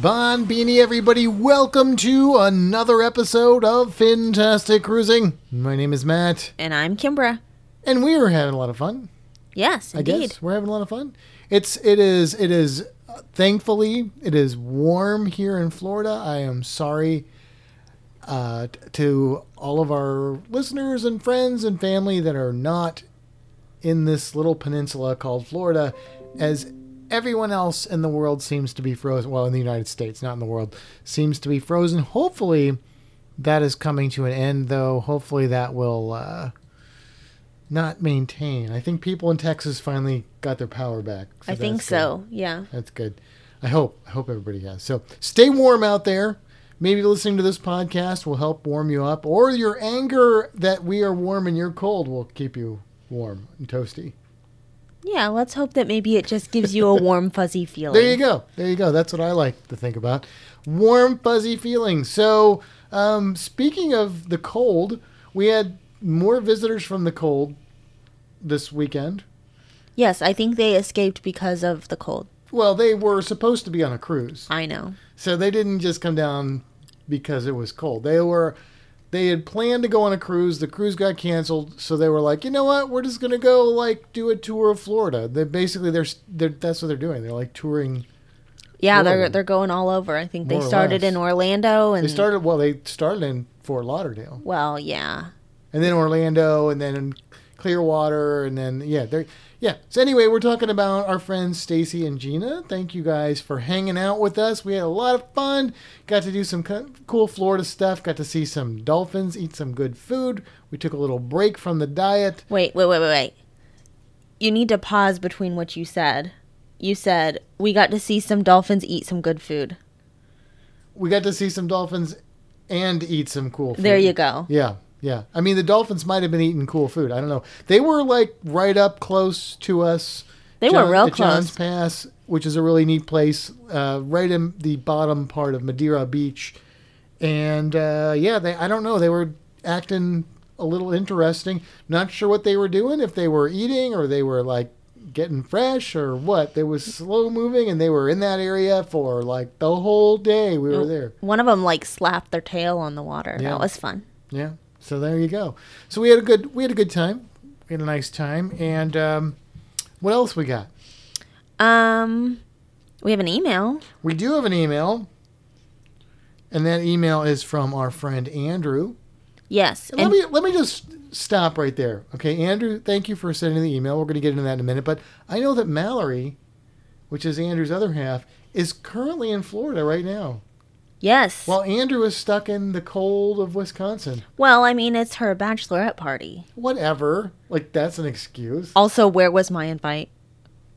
Bon Beanie, everybody, welcome to another episode of Fantastic Cruising. My name is Matt, And I'm Kimbra. and we are having a lot of fun. Yes, I indeed. guess we're having a lot of fun. It's it is it is uh, thankfully it is warm here in Florida. I am sorry uh, t- to all of our listeners and friends and family that are not in this little peninsula called Florida, as everyone else in the world seems to be frozen. Well, in the United States, not in the world, seems to be frozen. Hopefully, that is coming to an end, though. Hopefully, that will uh, not maintain. I think people in Texas finally got their power back. I think so. Yeah. That's good. I hope. I hope everybody has. So stay warm out there. Maybe listening to this podcast will help warm you up, or your anger that we are warm and you're cold will keep you warm and toasty. Yeah, let's hope that maybe it just gives you a warm, fuzzy feeling. There you go. There you go. That's what I like to think about. Warm, fuzzy feelings. So, um, speaking of the cold, we had more visitors from the cold this weekend. Yes, I think they escaped because of the cold. Well, they were supposed to be on a cruise. I know. So they didn't just come down because it was cold. They were they had planned to go on a cruise. The cruise got canceled, so they were like, "You know what? We're just going to go like do a tour of Florida." They basically they're, they're that's what they're doing. They're like touring. Yeah, they're they're going all over. I think More they started in Orlando and They started well, they started in Fort Lauderdale. well, yeah. And then Orlando and then Clearwater and then yeah, they're yeah. So anyway, we're talking about our friends Stacy and Gina. Thank you guys for hanging out with us. We had a lot of fun. Got to do some cool Florida stuff. Got to see some dolphins, eat some good food. We took a little break from the diet. Wait, wait, wait, wait, wait. You need to pause between what you said. You said we got to see some dolphins eat some good food. We got to see some dolphins and eat some cool food. There you go. Yeah, yeah. I mean, the dolphins might have been eating cool food. I don't know. They were like right up close to us. They were real close. John's. Pass, which is a really neat place, uh, right in the bottom part of Madeira Beach. And uh, yeah, they. I don't know. They were acting a little interesting. Not sure what they were doing. If they were eating or they were like getting fresh or what. They was slow moving, and they were in that area for like the whole day. We were there. One of them like slapped their tail on the water. Yeah. That was fun. Yeah. So there you go. So we had a good we had a good time. We had a nice time. And um, what else we got? Um, we have an email. We do have an email. And that email is from our friend Andrew. Yes, And and let me let me just stop right there. Okay, Andrew, thank you for sending the email. We're going to get into that in a minute, but I know that Mallory, which is Andrew's other half, is currently in Florida right now. Yes. While Andrew is stuck in the cold of Wisconsin. Well, I mean, it's her bachelorette party. Whatever. Like that's an excuse. Also, where was my invite?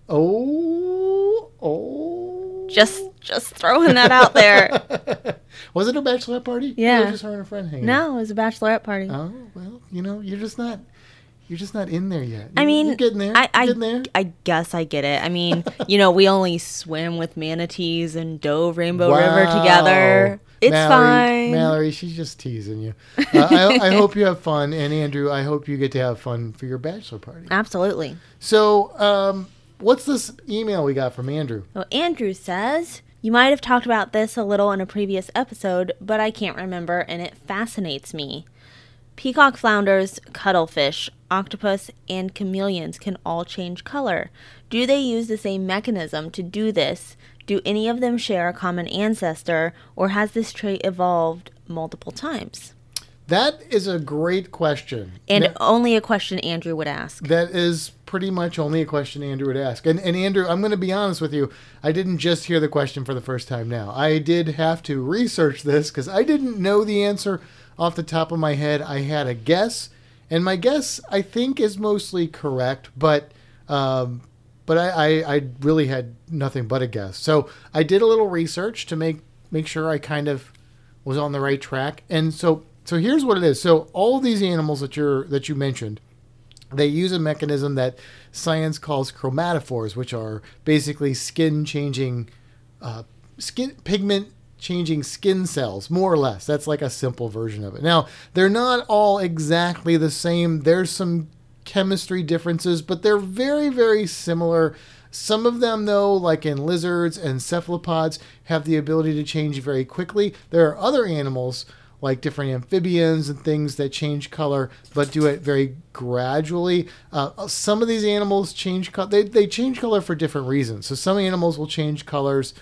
Oh, oh. Just, just throwing that out there. was it a bachelorette party? Yeah. Or just her and a friend hanging out? No, it was a bachelorette party. Oh well, you know, you're just not, you're just not in there yet. I mean, you're getting there. I, I, getting there. I guess I get it. I mean, you know, we only swim with manatees and Dove Rainbow River together. It's Mallory, fine. Mallory, she's just teasing you. Uh, I, I hope you have fun, and Andrew, I hope you get to have fun for your bachelor party. Absolutely. So, um, what's this email we got from Andrew? Well, Andrew says, You might have talked about this a little in a previous episode, but I can't remember, and it fascinates me. Peacock flounders, cuttlefish, octopus, and chameleons can all change color. Do they use the same mechanism to do this? Do any of them share a common ancestor, or has this trait evolved multiple times? That is a great question. And Now- only a question Andrew would ask. That is pretty much only a question Andrew would ask. And, and Andrew, I'm going to be honest with you. I didn't just hear the question for the first time now. I did have to research this because I didn't know the answer off the top of my head. I had a guess, and my guess, I think, is mostly correct. But um, but I, I, I really had nothing but a guess. So I did a little research to make make sure I kind of was on the right track. And so so here's what it is. So all these animals that you're that you mentioned, they use a mechanism that science calls chromatophores, which are basically skin changing, uh, skin pigment changing skin cells, more or less. That's like a simple version of it. Now they're not all exactly the same. There's some chemistry differences, but they're very very similar. Some of them, though, like in lizards and cephalopods, have the ability to change very quickly. There are other animals like different amphibians and things that change color, but do it very gradually. Uh, some of these animals change color; they, they change color for different reasons. So some animals will change colors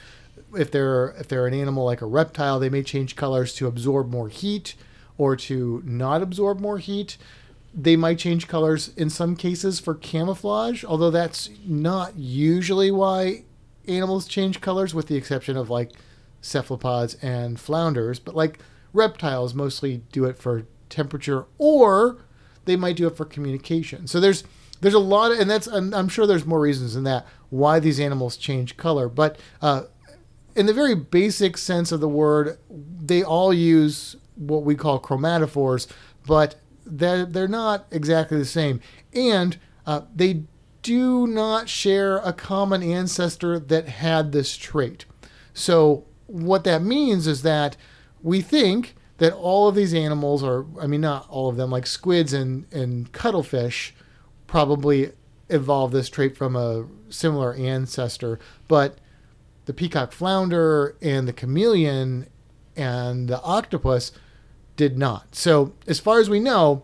if they're if they're an animal like a reptile, they may change colors to absorb more heat or to not absorb more heat. They might change colors in some cases for camouflage, although that's not usually why animals change colors, with the exception of like cephalopods and flounders. But like reptiles mostly do it for temperature or they might do it for communication. So there's there's a lot of, and that's I'm, I'm sure there's more reasons than that why these animals change color. But uh, in the very basic sense of the word, they all use what we call chromatophores, but they're they're not exactly the same, and uh, they do not share a common ancestor that had this trait. So what that means is that we think that all of these animals are I mean not all of them like squids and and cuttlefish probably evolved this trait from a similar ancestor but the peacock flounder and the chameleon and the octopus did not so as far as we know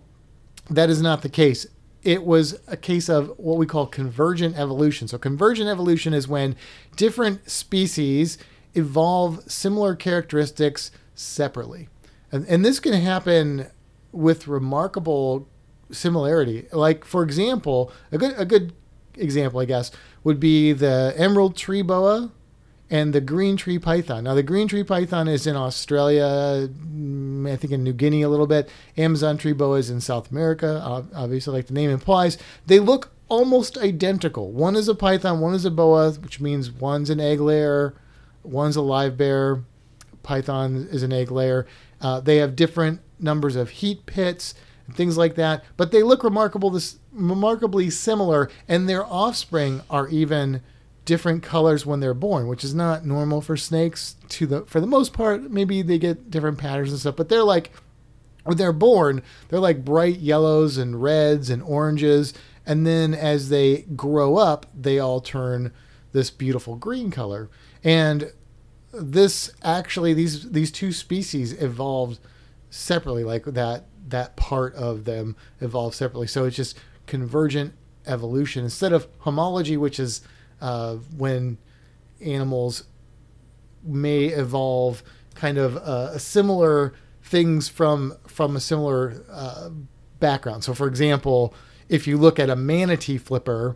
that is not the case it was a case of what we call convergent evolution so convergent evolution is when different species evolve similar characteristics separately. And, and this can happen with remarkable similarity. Like, for example, a good, a good example, I guess, would be the emerald tree boa and the green tree python. Now, the green tree python is in Australia, mm, I think in New Guinea a little bit. Amazon tree boa is in South America, obviously, like the name implies. They look almost identical. One is a python, one is a boa, which means one's an egg layer, one's a live bear, Python is an egg layer. Uh, they have different numbers of heat pits and things like that, but they look remarkable, this, remarkably similar, and their offspring are even different colors when they're born, which is not normal for snakes. To the for the most part, maybe they get different patterns and stuff, but they're like when they're born, they're like bright yellows and reds and oranges, and then as they grow up, they all turn this beautiful green color. And this actually these these two species evolved separately like that that part of them evolved separately so it's just convergent evolution instead of homology which is uh, when animals may evolve kind of uh, similar things from from a similar uh, background so for example if you look at a manatee flipper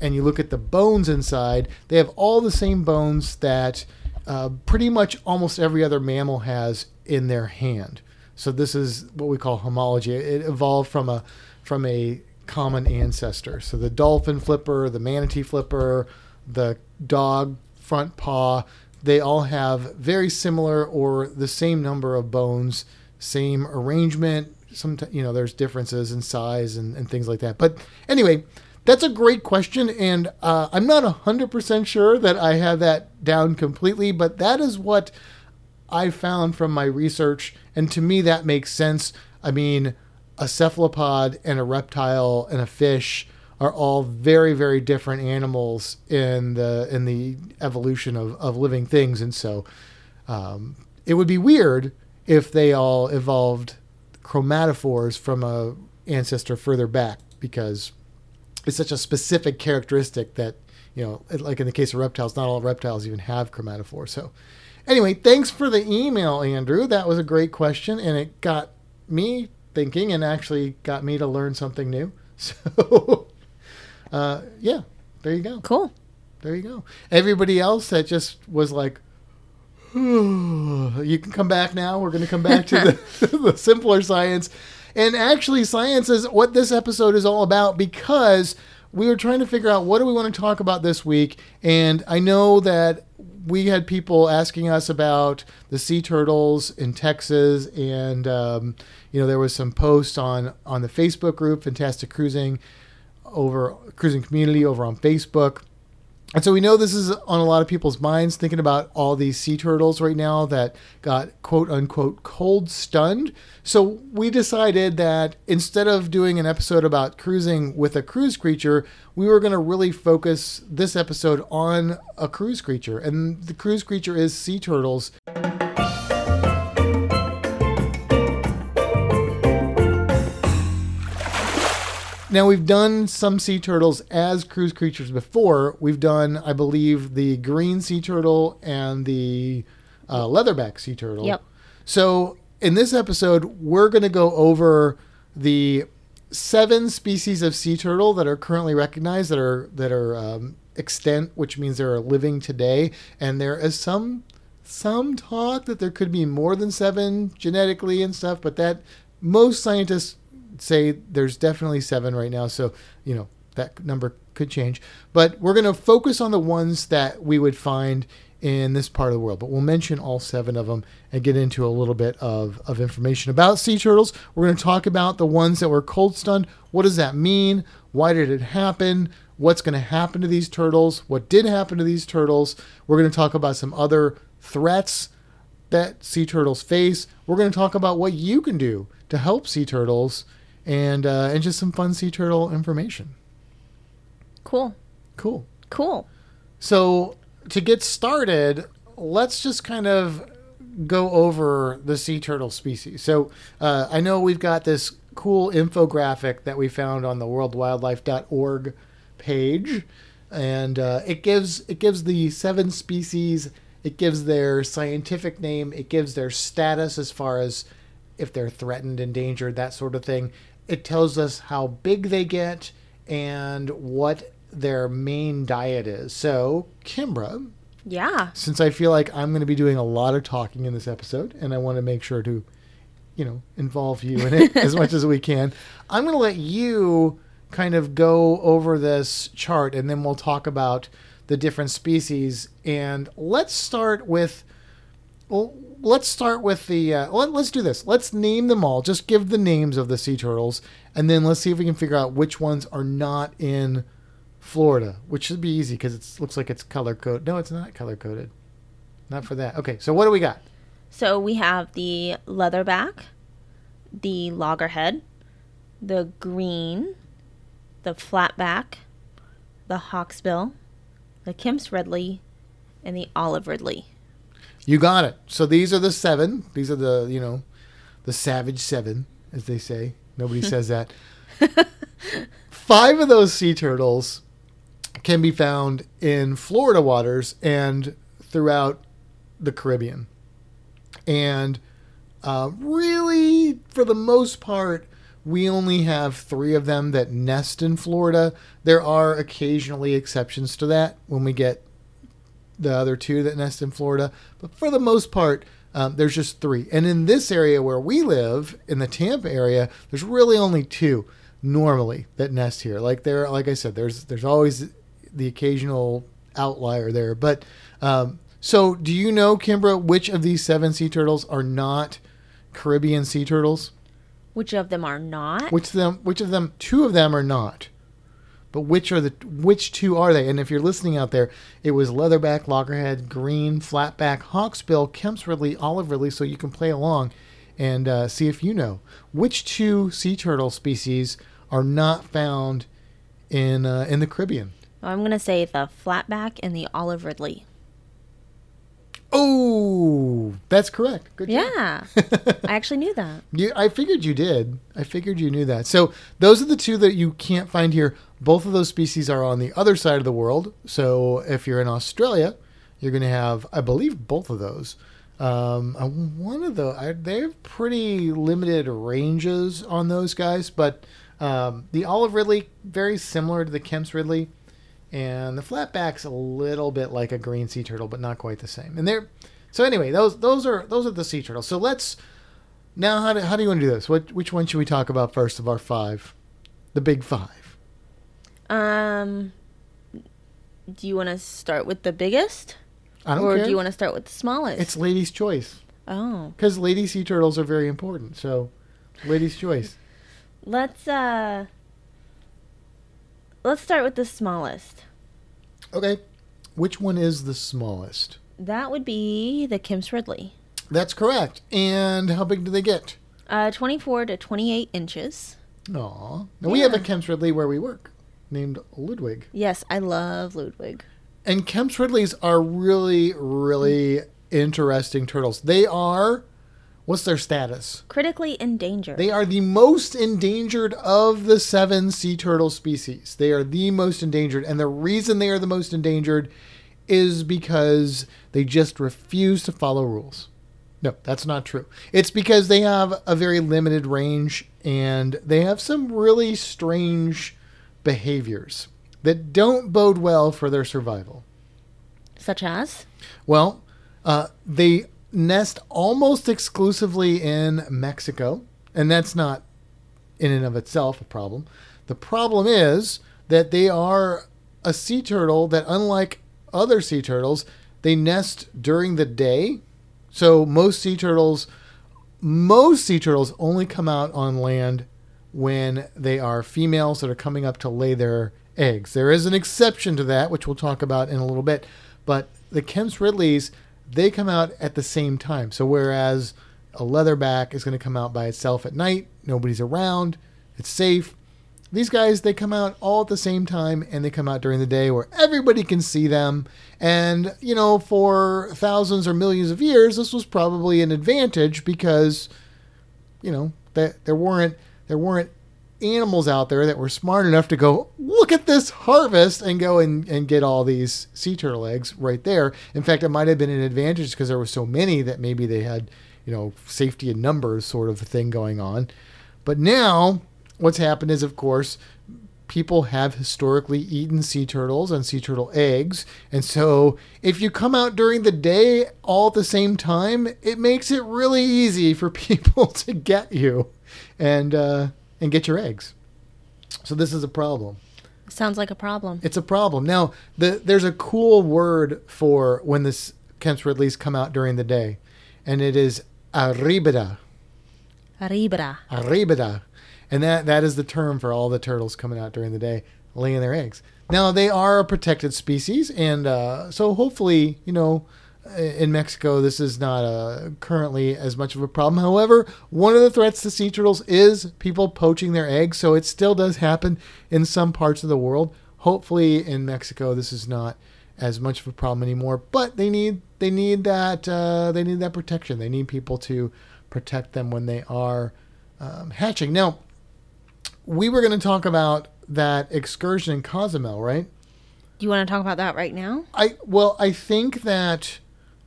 and you look at the bones inside they have all the same bones that uh, pretty much almost every other mammal has in their hand. So this is what we call homology. It evolved from a from a common ancestor. So the dolphin flipper, the manatee flipper, the dog front paw, they all have very similar or the same number of bones, same arrangement. Some you know there's differences in size and, and things like that. But anyway, that's a great question, and uh, I'm not 100% sure that I have that down completely, but that is what I found from my research, and to me, that makes sense. I mean, a cephalopod and a reptile and a fish are all very, very different animals in the in the evolution of, of living things, and so um, it would be weird if they all evolved chromatophores from a ancestor further back because it's such a specific characteristic that you know, like in the case of reptiles, not all reptiles even have chromatophores So, anyway, thanks for the email, Andrew. That was a great question, and it got me thinking, and actually got me to learn something new. So, uh, yeah, there you go. Cool. There you go. Everybody else that just was like, you can come back now. We're going to come back to the, the simpler science. And actually, science is what this episode is all about because we were trying to figure out what do we want to talk about this week, and I know that we had people asking us about the sea turtles in Texas, and um, you know there was some posts on on the Facebook group Fantastic Cruising over cruising community over on Facebook. And so we know this is on a lot of people's minds, thinking about all these sea turtles right now that got quote unquote cold stunned. So we decided that instead of doing an episode about cruising with a cruise creature, we were going to really focus this episode on a cruise creature. And the cruise creature is sea turtles. Now we've done some sea turtles as cruise creatures before. We've done, I believe, the green sea turtle and the uh, leatherback sea turtle. Yep. So in this episode, we're going to go over the seven species of sea turtle that are currently recognized that are that are um, extant, which means they're living today, and there is some some talk that there could be more than seven genetically and stuff, but that most scientists say there's definitely seven right now. So, you know, that number could change. But we're going to focus on the ones that we would find in this part of the world. But we'll mention all seven of them and get into a little bit of, of information about sea turtles. We're going to talk about the ones that were cold stunned. What does that mean? Why did it happen? What's going to happen to these turtles? What did happen to these turtles? We're going to talk about some other threats that sea turtles face. We're going to talk about what you can do to help sea turtles and uh, and just some fun sea turtle information. Cool. Cool. Cool. So to get started, let's just kind of go over the sea turtle species. So uh, I know we've got this cool infographic that we found on the worldwildlife.org page, and uh, it gives it gives the seven species. It gives their scientific name. It gives their status as far as if they're threatened, endangered, that sort of thing. It tells us how big they get and what their main diet is. So, Kimbra, Yeah. since I feel like I'm going to be doing a lot of talking in this episode and I want to make sure to, you know, involve you in it as much as we can, I'm going to let you kind of go over this chart and then we'll talk about the different species. And let's start with. Well, let's start with the. Uh, let, let's do this. Let's name them all. Just give the names of the sea turtles, and then let's see if we can figure out which ones are not in Florida, which should be easy because it looks like it's color coded. No, it's not color coded. Not for that. Okay, so what do we got? So we have the leatherback, the loggerhead, the green, the flatback, the hawksbill, the Kemp's Ridley, and the olive ridley. You got it. So these are the seven. These are the you know, the savage seven, as they say. Nobody says that. Five of those sea turtles can be found in Florida waters and throughout the Caribbean. And uh, really, for the most part, we only have three of them that nest in Florida. There are occasionally exceptions to that when we get the other two that nest in Florida, but for the most part, um, there's just three. And in this area where we live, in the Tampa area, there's really only two normally that nest here. Like there, like I said, there's there's always the occasional outlier there. But um, so, do you know, Kimbra, which of these seven sea turtles are not Caribbean sea turtles? Which of them are not? Which of them? Which of them? Two of them are not. But which are the which two are they? And if you're listening out there, it was leatherback, loggerhead, green, flatback, hawksbill, Kemp's Ridley, olive ridley. So you can play along and uh, see if you know which two sea turtle species are not found in uh, in the Caribbean. I'm going to say the flatback and the olive ridley. Oh, that's correct. Good job. Yeah. I actually knew that. You, I figured you did. I figured you knew that. So those are the two that you can't find here. Both of those species are on the other side of the world. So if you're in Australia, you're going to have, I believe, both of those. Um, one of the, I, they have pretty limited ranges on those guys, but um, the olive ridley very similar to the Kemp's ridley, and the flatback's a little bit like a green sea turtle, but not quite the same. And they're so anyway, those those are those are the sea turtles. So let's now how do, how do you want to do this? What which one should we talk about first of our five? The big five. Um, do you want to start with the biggest, I don't or care. do you want to start with the smallest? it's ladies' choice oh, because lady sea turtles are very important. So, ladies' choice. let's uh, let's start with the smallest. Okay, which one is the smallest? That would be the Kemp's Ridley. That's correct. And how big do they get? Uh, 24 to 28 inches. Aw. Now we have a Yeah. Kemp's Ridley where we work, named Ludwig. Yes, I love Ludwig. And Kemp's Ridleys are really, really interesting turtles. They are, what's their status? Critically endangered. They are the most endangered of the seven sea turtle species. They are the most endangered. And the reason they are the most endangered is because they just refuse to follow rules. No, that's not true. It's because they have a very limited range and they have some really strange behaviors that don't bode well for their survival. Such as? Well, uh, they nest almost exclusively in Mexico, and that's not in and of itself a problem. The problem is that they are a sea turtle that, unlike other sea turtles, they nest during the day. So most sea turtles, most sea turtles only come out on land when they are females that are coming up to lay their eggs. There is an exception to that, which we'll talk about in a little bit. But the Kemp's Ridleys, they come out at the same time. So whereas a leatherback is going to come out by itself at night, nobody's around, it's safe. These guys, they come out all at the same time and they come out during the day where everybody can see them. And, you know, for thousands or millions of years, this was probably an advantage because, you know, that there weren't there weren't animals out there that were smart enough to go look at this harvest and go and, and get all these sea turtle eggs right there. In fact, it might have been an advantage because there were so many that maybe they had, you know, safety in numbers sort of thing going on. But now what's happened is, of course, people have historically eaten sea turtles and sea turtle eggs. And so if you come out during the day all at the same time, it makes it really easy for people to get you and uh, and get your eggs. So this is a problem. Sounds like a problem. It's a problem. Now, the, there's a cool word for when this Kemp's Ridleys come out during the day, and it is arribada. Arribra. Arribada. And that, that is the term for all the turtles coming out during the day, laying their eggs. Now, they are a protected species, and uh, so hopefully, you know, in Mexico, this is not uh, currently as much of a problem. However, one of the threats to sea turtles is people poaching their eggs, so it still does happen in some parts of the world. Hopefully, in Mexico, this is not as much of a problem anymore. But they need they need that uh, they need that protection. They need people to protect them when they are um, hatching. Now, we were going to talk about that excursion in Cozumel, right? Do you want to talk about that right now? I well, I think that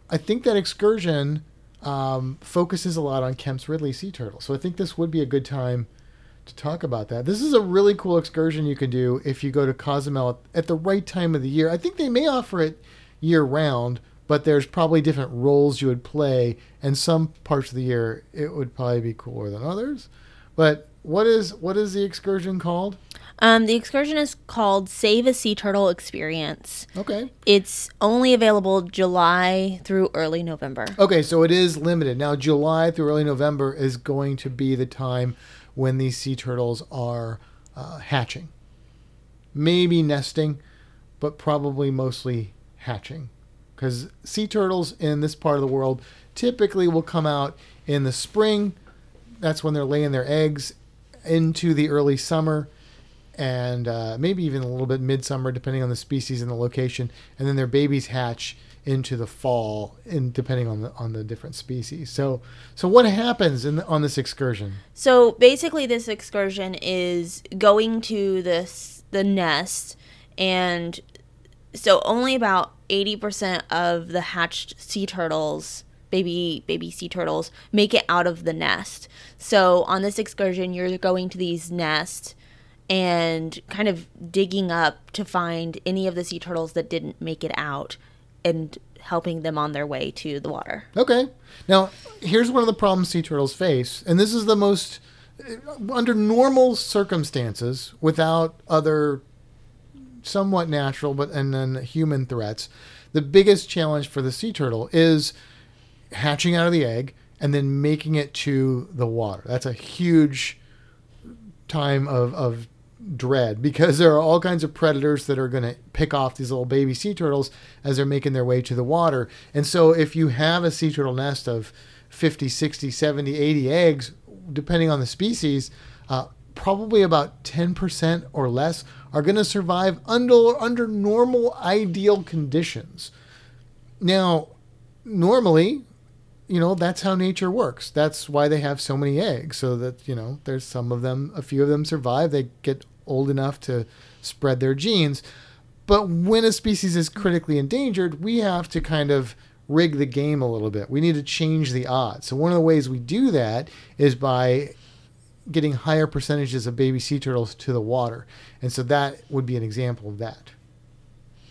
I think that excursion um, focuses a lot on Kemp's Ridley sea turtle. So I think this would be a good time to talk about that. This is a really cool excursion you can do if you go to Cozumel at the right time of the year. I think they may offer it year round, but there's probably different roles you would play, and some parts of the year it would probably be cooler than others. But what is what is the excursion called? Um, the excursion is called Save a Sea Turtle Experience. Okay. It's only available July through early November. Okay, so it is limited. Now, July through early November is going to be the time when these sea turtles are uh, hatching. Maybe nesting, but probably mostly hatching. Because sea turtles in this part of the world typically will come out in the spring. That's when they're laying their eggs into the early summer and uh, maybe even a little bit midsummer, depending on the species and the location. And then their babies hatch into the fall, in depending on the on the different species. So, so what happens in the, on this excursion? So basically, this excursion is going to this the nest, and so only about eighty percent of the hatched sea turtles, baby baby sea turtles, make it out of the nest. So on this excursion, you're going to these nests and kind of digging up to find any of the sea turtles that didn't make it out, and helping them on their way to the water. Okay. Now, here's one of the problems sea turtles face, and this is the most under normal circumstances, without other somewhat natural, but and then human threats. The biggest challenge for the sea turtle is hatching out of the egg and then making it to the water. That's a huge time of, of dread because there are all kinds of predators that are going to pick off these little baby sea turtles as they're making their way to the water. And so if you have a sea turtle nest of 50, 60, 70, 80 eggs, depending on the species, uh, probably about 10% or less are going to survive under under normal ideal conditions. Now, normally, you know, that's how nature works. That's why they have so many eggs so that, you know, there's some of them, a few of them survive, they get old enough to spread their genes. But when a species is critically endangered, we have to kind of rig the game a little bit. We need to change the odds. So one of the ways we do that is by getting higher percentages of baby sea turtles to the water. And so that would be an example of that.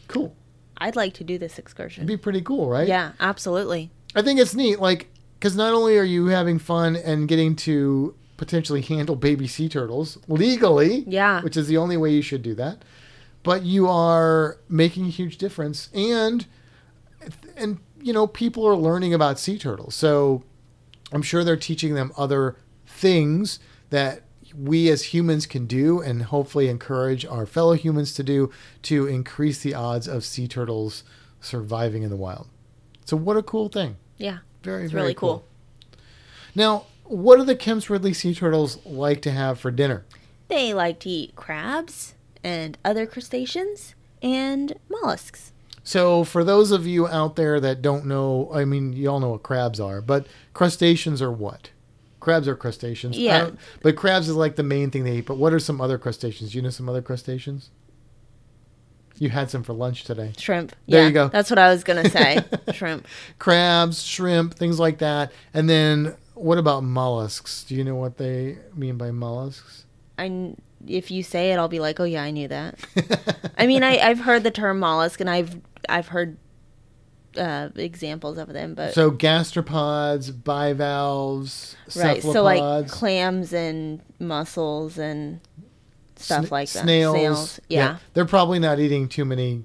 Cool. I'd like to do this excursion. It'd be pretty cool, right? Yeah, absolutely. I think it's neat, like, because not only are you having fun and getting to potentially handle baby sea turtles legally, Yeah. which is the only way you should do that, but you are making a huge difference, and and you know people are learning about sea turtles, so I'm sure they're teaching them other things that we as humans can do and hopefully encourage our fellow humans to do to increase the odds of sea turtles surviving in the wild. So what a cool thing. Yeah. Very, It's very really cool. cool. Now, what do the Kemp's Ridley sea turtles like to have for dinner? They like to eat crabs and other crustaceans and mollusks. So, for those of you out there that don't know, I mean, you all know what crabs are, but crustaceans are what? Crabs are crustaceans. Yeah. Uh, but crabs is like the main thing they eat. But what are some other crustaceans? Do you know some other crustaceans? You had some for lunch today. Shrimp. There yeah, you go. That's what I was going to say. Shrimp. Crabs, shrimp, things like that. And then what about mollusks? Do you know what they mean by mollusks? I, if you say it, I'll be like, oh, yeah, I knew that. I mean, I, I've heard the term mollusk and I've, I've heard uh, examples of them, but. So gastropods, bivalves, right. cephalopods, So, like clams and mussels and stuff sna- like that. Snails. Yeah. They're probably not eating too many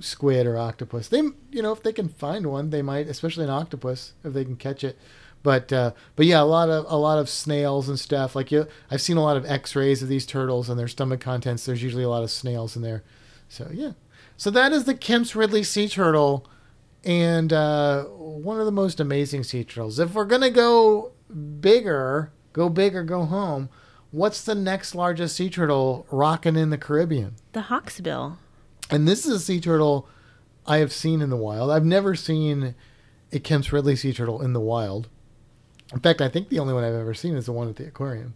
squid or octopus. They, you know, if they can find one, they might, especially an octopus, if they can catch it. But uh, but yeah, a lot of a lot of snails and stuff. Like you, I've seen a lot of X-rays of these turtles and their stomach contents. There's usually a lot of snails in there. So yeah, so that is the Kemp's Ridley sea turtle, and uh, one of the most amazing sea turtles. If we're gonna go bigger, go big or go home. What's the next largest sea turtle rocking in the Caribbean? The hawksbill. And this is a sea turtle I have seen in the wild. I've never seen a Kemp's Ridley sea turtle in the wild. In fact, I think the only one I've ever seen is the one at the aquarium.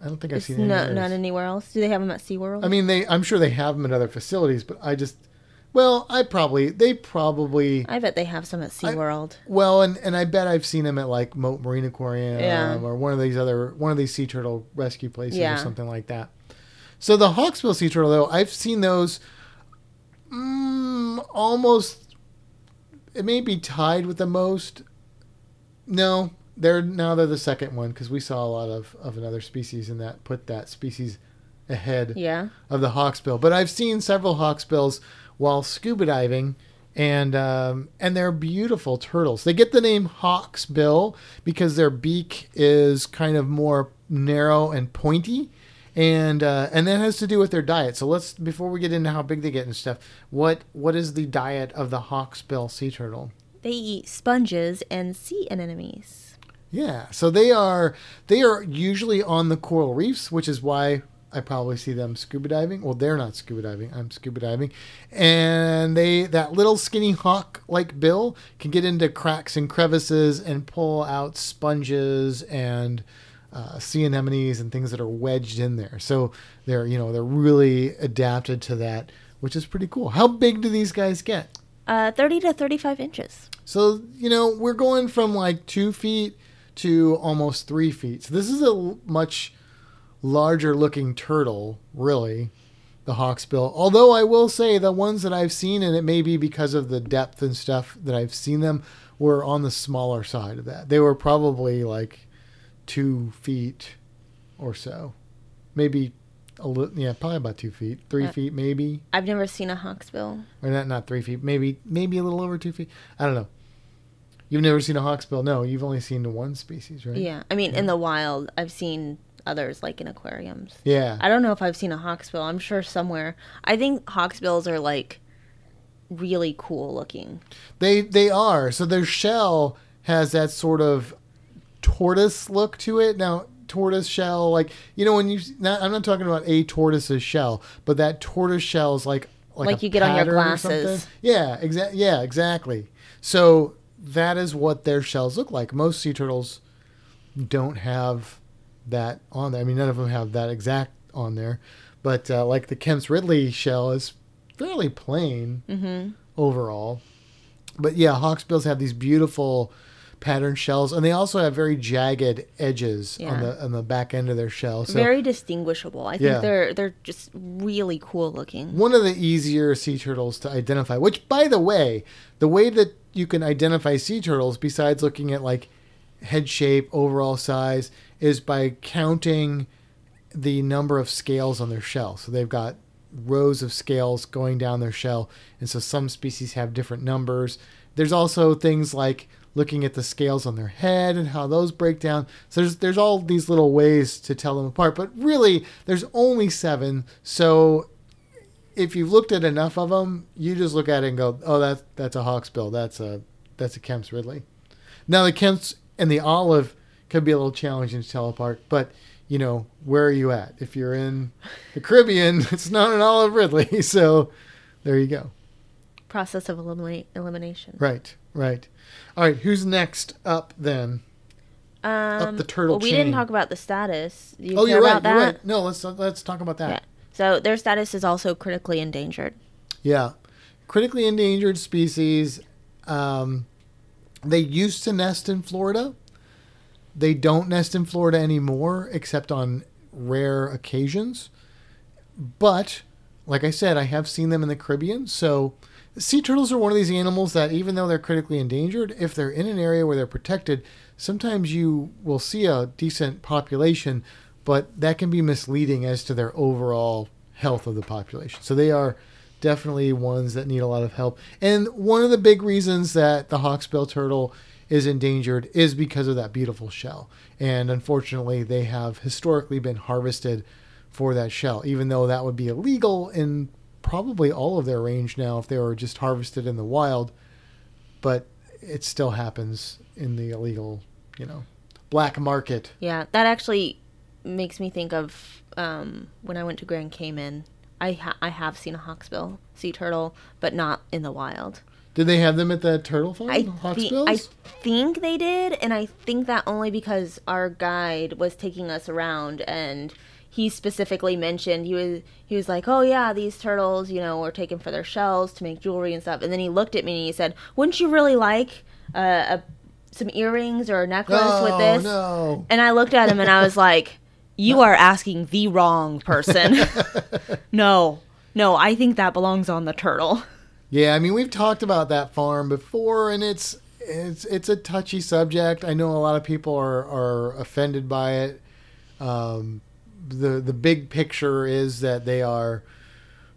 I don't think I've It's seen not, not anywhere else. Do they have them at SeaWorld? I mean, they. I'm sure they have them at other facilities, but I just, well, I probably they probably I bet they have some at SeaWorld. well, and and I bet I've seen them at like Mote Marine Aquarium Yeah. or one of these other one of these sea turtle rescue places or something like that. So the Hawksbill sea turtle, though, I've seen those mm, almost. It may be tied with the most. No, they're now they're the second one because we saw a lot of of another species and that put that species ahead Yeah. of the hawksbill. But I've seen several hawksbills while scuba diving, and um, and they're beautiful turtles. They get the name hawksbill because their beak is kind of more narrow and pointy. And uh, and that has to do with their diet. So let's before we get into how big they get and stuff. What what is the diet of the hawksbill sea turtle? They eat sponges and sea anemones. Yeah, so they are they are usually on the coral reefs, which is why I probably see them scuba diving. Well, they're not scuba diving. I'm scuba diving, and they that little skinny hawk like bill can get into cracks and crevices and pull out sponges and uh, sea anemones and things that are wedged in there. So they're you know they're really adapted to that, which is pretty cool. How big do these guys get? Uh, 30 to 35 inches. So, you know, we're going from like two feet to almost three feet. So, this is a much larger looking turtle, really, the hawksbill. Although, I will say the ones that I've seen, and it may be because of the depth and stuff that I've seen them, were on the smaller side of that. They were probably like two feet or so, maybe a li- yeah, probably about two feet, three Uh, feet maybe, I've never seen a hawksbill. or not not three feet, maybe maybe a little over two feet. I don't know. You've never seen a hawksbill? No, you've only seen the one species, right? Yeah, I mean, in the wild, I've seen others like in aquariums. Yeah. I don't know if I've seen a hawksbill. I'm sure somewhere. I think hawksbills are like really cool looking. They they are. So their shell has that sort of tortoise look to it. Now, tortoise shell, like you know, when you not, I'm not talking about a tortoise's shell, but that tortoise shell is like like, Like you get on your pattern or something. glasses. Yeah, exactly. Yeah, exactly. So that is what their shells look like. Most sea turtles don't have that on there. I mean, none of them have that exact on there, but uh, like the Kemp's Ridley shell is fairly plain Mm-hmm. overall. But yeah, hawksbills have these beautiful pattern shells, and they also have very jagged edges on the on the back end of their shell. So Very distinguishable. I think Yeah. they're they're just really cool looking. one of the easier sea turtles to identify. Which, by the way, the way that you can identify sea turtles, besides looking at like head shape, overall size, is by counting the number of scales on their shell. So they've got rows of scales going down their shell, and so some species have different numbers. There's also things like looking at the scales on their head and how those break down. So there's there's all these little ways to tell them apart, but really there's only seven. So if you've looked at enough of them, you just look at it and go, "Oh, that's that's a hawksbill. That's a that's a Kemp's Ridley." Now the Kemp's and the olive could be a little challenging to tell apart, but you know where are you at? If you're in the Caribbean, it's not an olive Ridley, so there you go. Process of eliminate elimination. Right, right. All right, who's next up then? Um, the turtle well, we chain. didn't talk about the status. You oh, you're right. that? You're right. No, let's let's talk about that. Yeah. So their status is also critically endangered. Yeah. Critically endangered species. Um, they used to nest in Florida. They don't nest in Florida anymore, except on rare occasions. But, like I said, I have seen them in the Caribbean. So, sea turtles are one of these animals that, even though they're critically endangered, if they're in an area where they're protected, sometimes you will see a decent population, but that can be misleading as to their overall health of the population. So, they are definitely ones that need a lot of help. And one of the big reasons that the hawksbill turtle is endangered is because of that beautiful shell. And unfortunately, they have historically been harvested for that shell, even though that would be illegal in probably all of their range now if they were just harvested in the wild. But it still happens in the illegal, you know, black market. Yeah, that actually makes me think of um, when I went to Grand Cayman. I ha- I have seen a hawksbill sea turtle, but not in the wild. Did they have them at the turtle farm? I, Hawksbills? I think they did, and I think that only because our guide was taking us around and he specifically mentioned he was he was like, "Oh yeah, these turtles, you know, were taken for their shells to make jewelry and stuff." And then he looked at me and he said, "Wouldn't you really like uh, a some earrings or a necklace with oh, this?" no. And I looked at him and I was like, "You are asking the wrong person." no, no, I think that belongs on the turtle. Yeah, I mean we've talked about that farm before, and it's it's it's a touchy subject. I know a lot of people are are offended by it. Um, the the big picture is that they are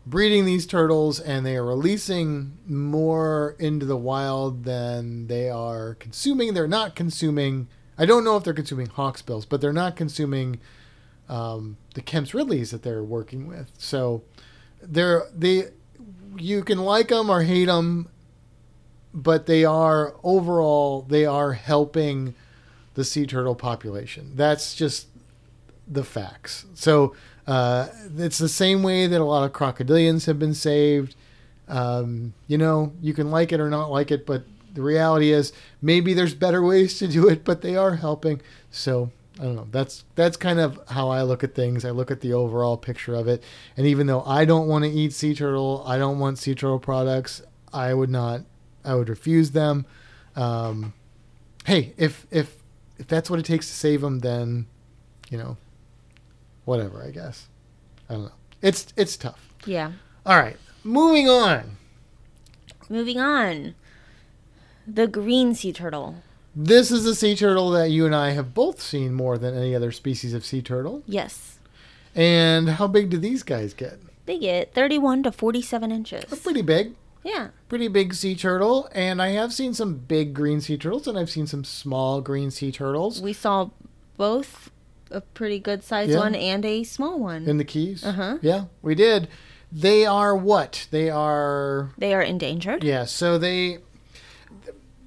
breeding these turtles and they are releasing more into the wild than they are consuming. They're not consuming. I don't know if they're consuming hawksbills, but they're not consuming um, the Kemp's Ridleys that they're working with. So they're they you can like them or hate them, but they are overall they are helping the sea turtle population. That's just the facts. So uh, it's the same way that a lot of crocodilians have been saved. Um, you know, you can like it or not like it, but the reality is maybe there's better ways to do it, but they are helping. So I don't know. That's that's kind of how I look at things. I look at the overall picture of it, and even though I don't want to eat sea turtle, I don't want sea turtle products. I would not. I would refuse them. Um, hey, if if if that's what it takes to save them, then you know, whatever. I guess. I don't know. It's it's tough. Yeah. All right, moving on. Moving on. The green sea turtle. This is a sea turtle that you and I have both seen more than any other species of sea turtle. Yes. And how big do these guys get? They get 31 to 47 inches. They're pretty big. Yeah. Pretty big sea turtle. And I have seen some big green sea turtles and I've seen some small green sea turtles We saw both a pretty good sized Yeah. one and a small one. in the Keys. Uh-huh. Yeah, we did. They are what? They are they are endangered. Yeah, so they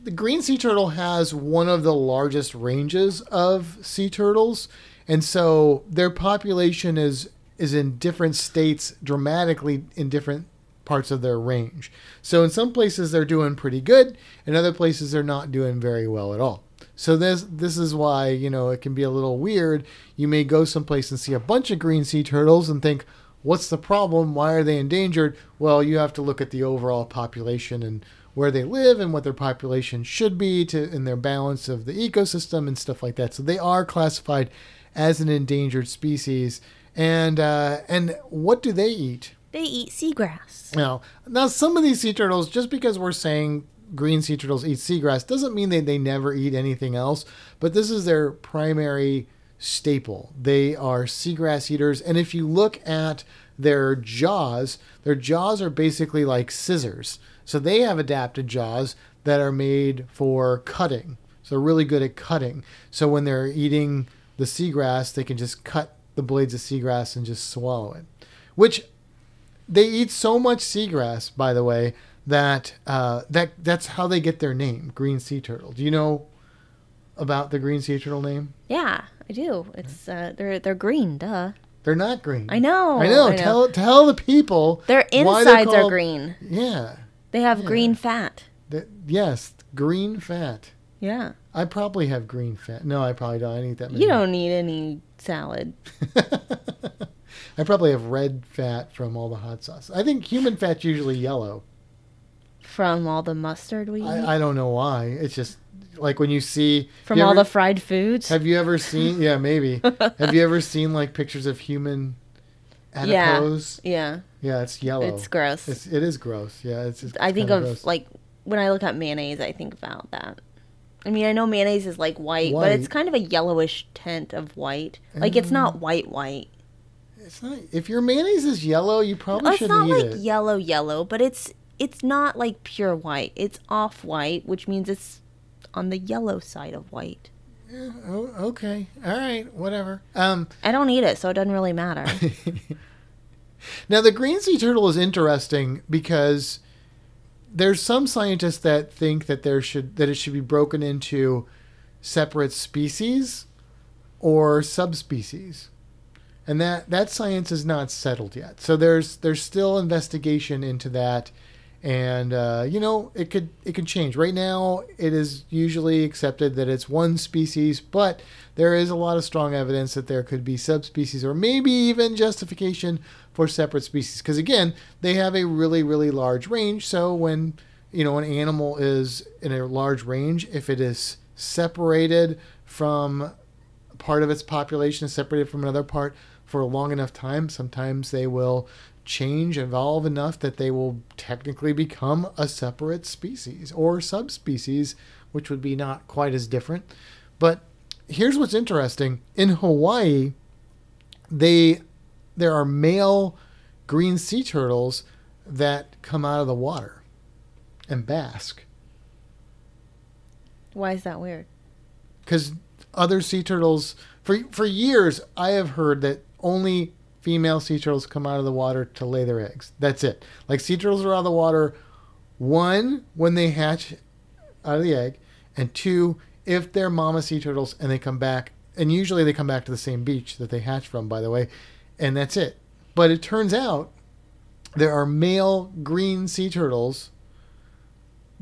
the green sea turtle has one of the largest ranges of sea turtles, and so their population is is in different states dramatically in different parts of their range. So in some places they're doing pretty good, in other places they're not doing very well at all. So this this is why, you know, it can be a little weird. You may go someplace and see a bunch of green sea turtles and think, what's the problem? Why are they endangered? Well, you have to look at the overall population and where they live and what their population should be to in their balance of the ecosystem and stuff like that. So they are classified as an endangered species. And uh, and what do they eat? They eat seagrass. Now, now some of these sea turtles, just because we're saying green sea turtles eat seagrass, doesn't mean they, they never eat anything else. But this is their primary staple. They are seagrass eaters. And if you look at their jaws, their jaws are basically like scissors. So they have adapted jaws that are made for cutting. So they're really good at cutting. So when they're eating the seagrass, they can just cut the blades of seagrass and just swallow it. Which they eat so much seagrass, by the way, that uh, that that's how they get their name, green sea turtle. Do you know about the green sea turtle name? Yeah, I do. It's uh, they're they're green, duh. They're not green. I know. I know. I know. Tell tell the people Their insides are green. Yeah. They have Yeah. green fat. That, yes, green fat. Yeah. I probably have green fat. No, I probably don't. I eat that many. You don't need any salad. I probably have red fat from all the hot sauce. I think human fat's usually yellow. From all the mustard we eat. I, I don't know why. It's just like when you see From you all ever- the fried foods. Have you ever seen? Yeah, maybe. have you ever seen like pictures of human adipose? yeah. Yeah, it's yellow. It's gross. It's, it is gross. Yeah, it's. it's I think kinda gross. like when I look at mayonnaise, I think about that. I mean, I know mayonnaise is like white, but it's kind of a yellowish tint of white. Like it's Mm. not white white. It's not. If your mayonnaise is yellow, you probably it's shouldn't It's not eat like yellow yellow, but it's it's not like pure white. It's off white, which means it's on the yellow side of white. Oh, okay. All right. Whatever. Um. I don't eat it, so it doesn't really matter. Now the green sea turtle is interesting because there's some scientists that think that there should that it should be broken into separate species or subspecies. And that that science is not settled yet. So there's there's still investigation into that and uh, you know it could it could change. Right now it is usually accepted that it's one species, but there is a lot of strong evidence that there could be subspecies or maybe even justification for separate species because again they have a really really large range so when you know an animal is in a large range if it is separated from part of its population separated from another part for a long enough time sometimes they will change evolve enough that they will technically become a separate species or subspecies which would be not quite as different. But here's what's interesting. In hawaii they there are male green sea turtles that come out of the water and bask. Why is that weird? because other sea turtles for for years I have heard that only female sea turtles come out of the water to lay their eggs. That's it. Like sea turtles are out of the water one when they hatch out of the egg, and two if they're mama sea turtles and they come back, and usually they come back to the same beach that they hatch from, by the way, and that's it. But it turns out there are male green sea turtles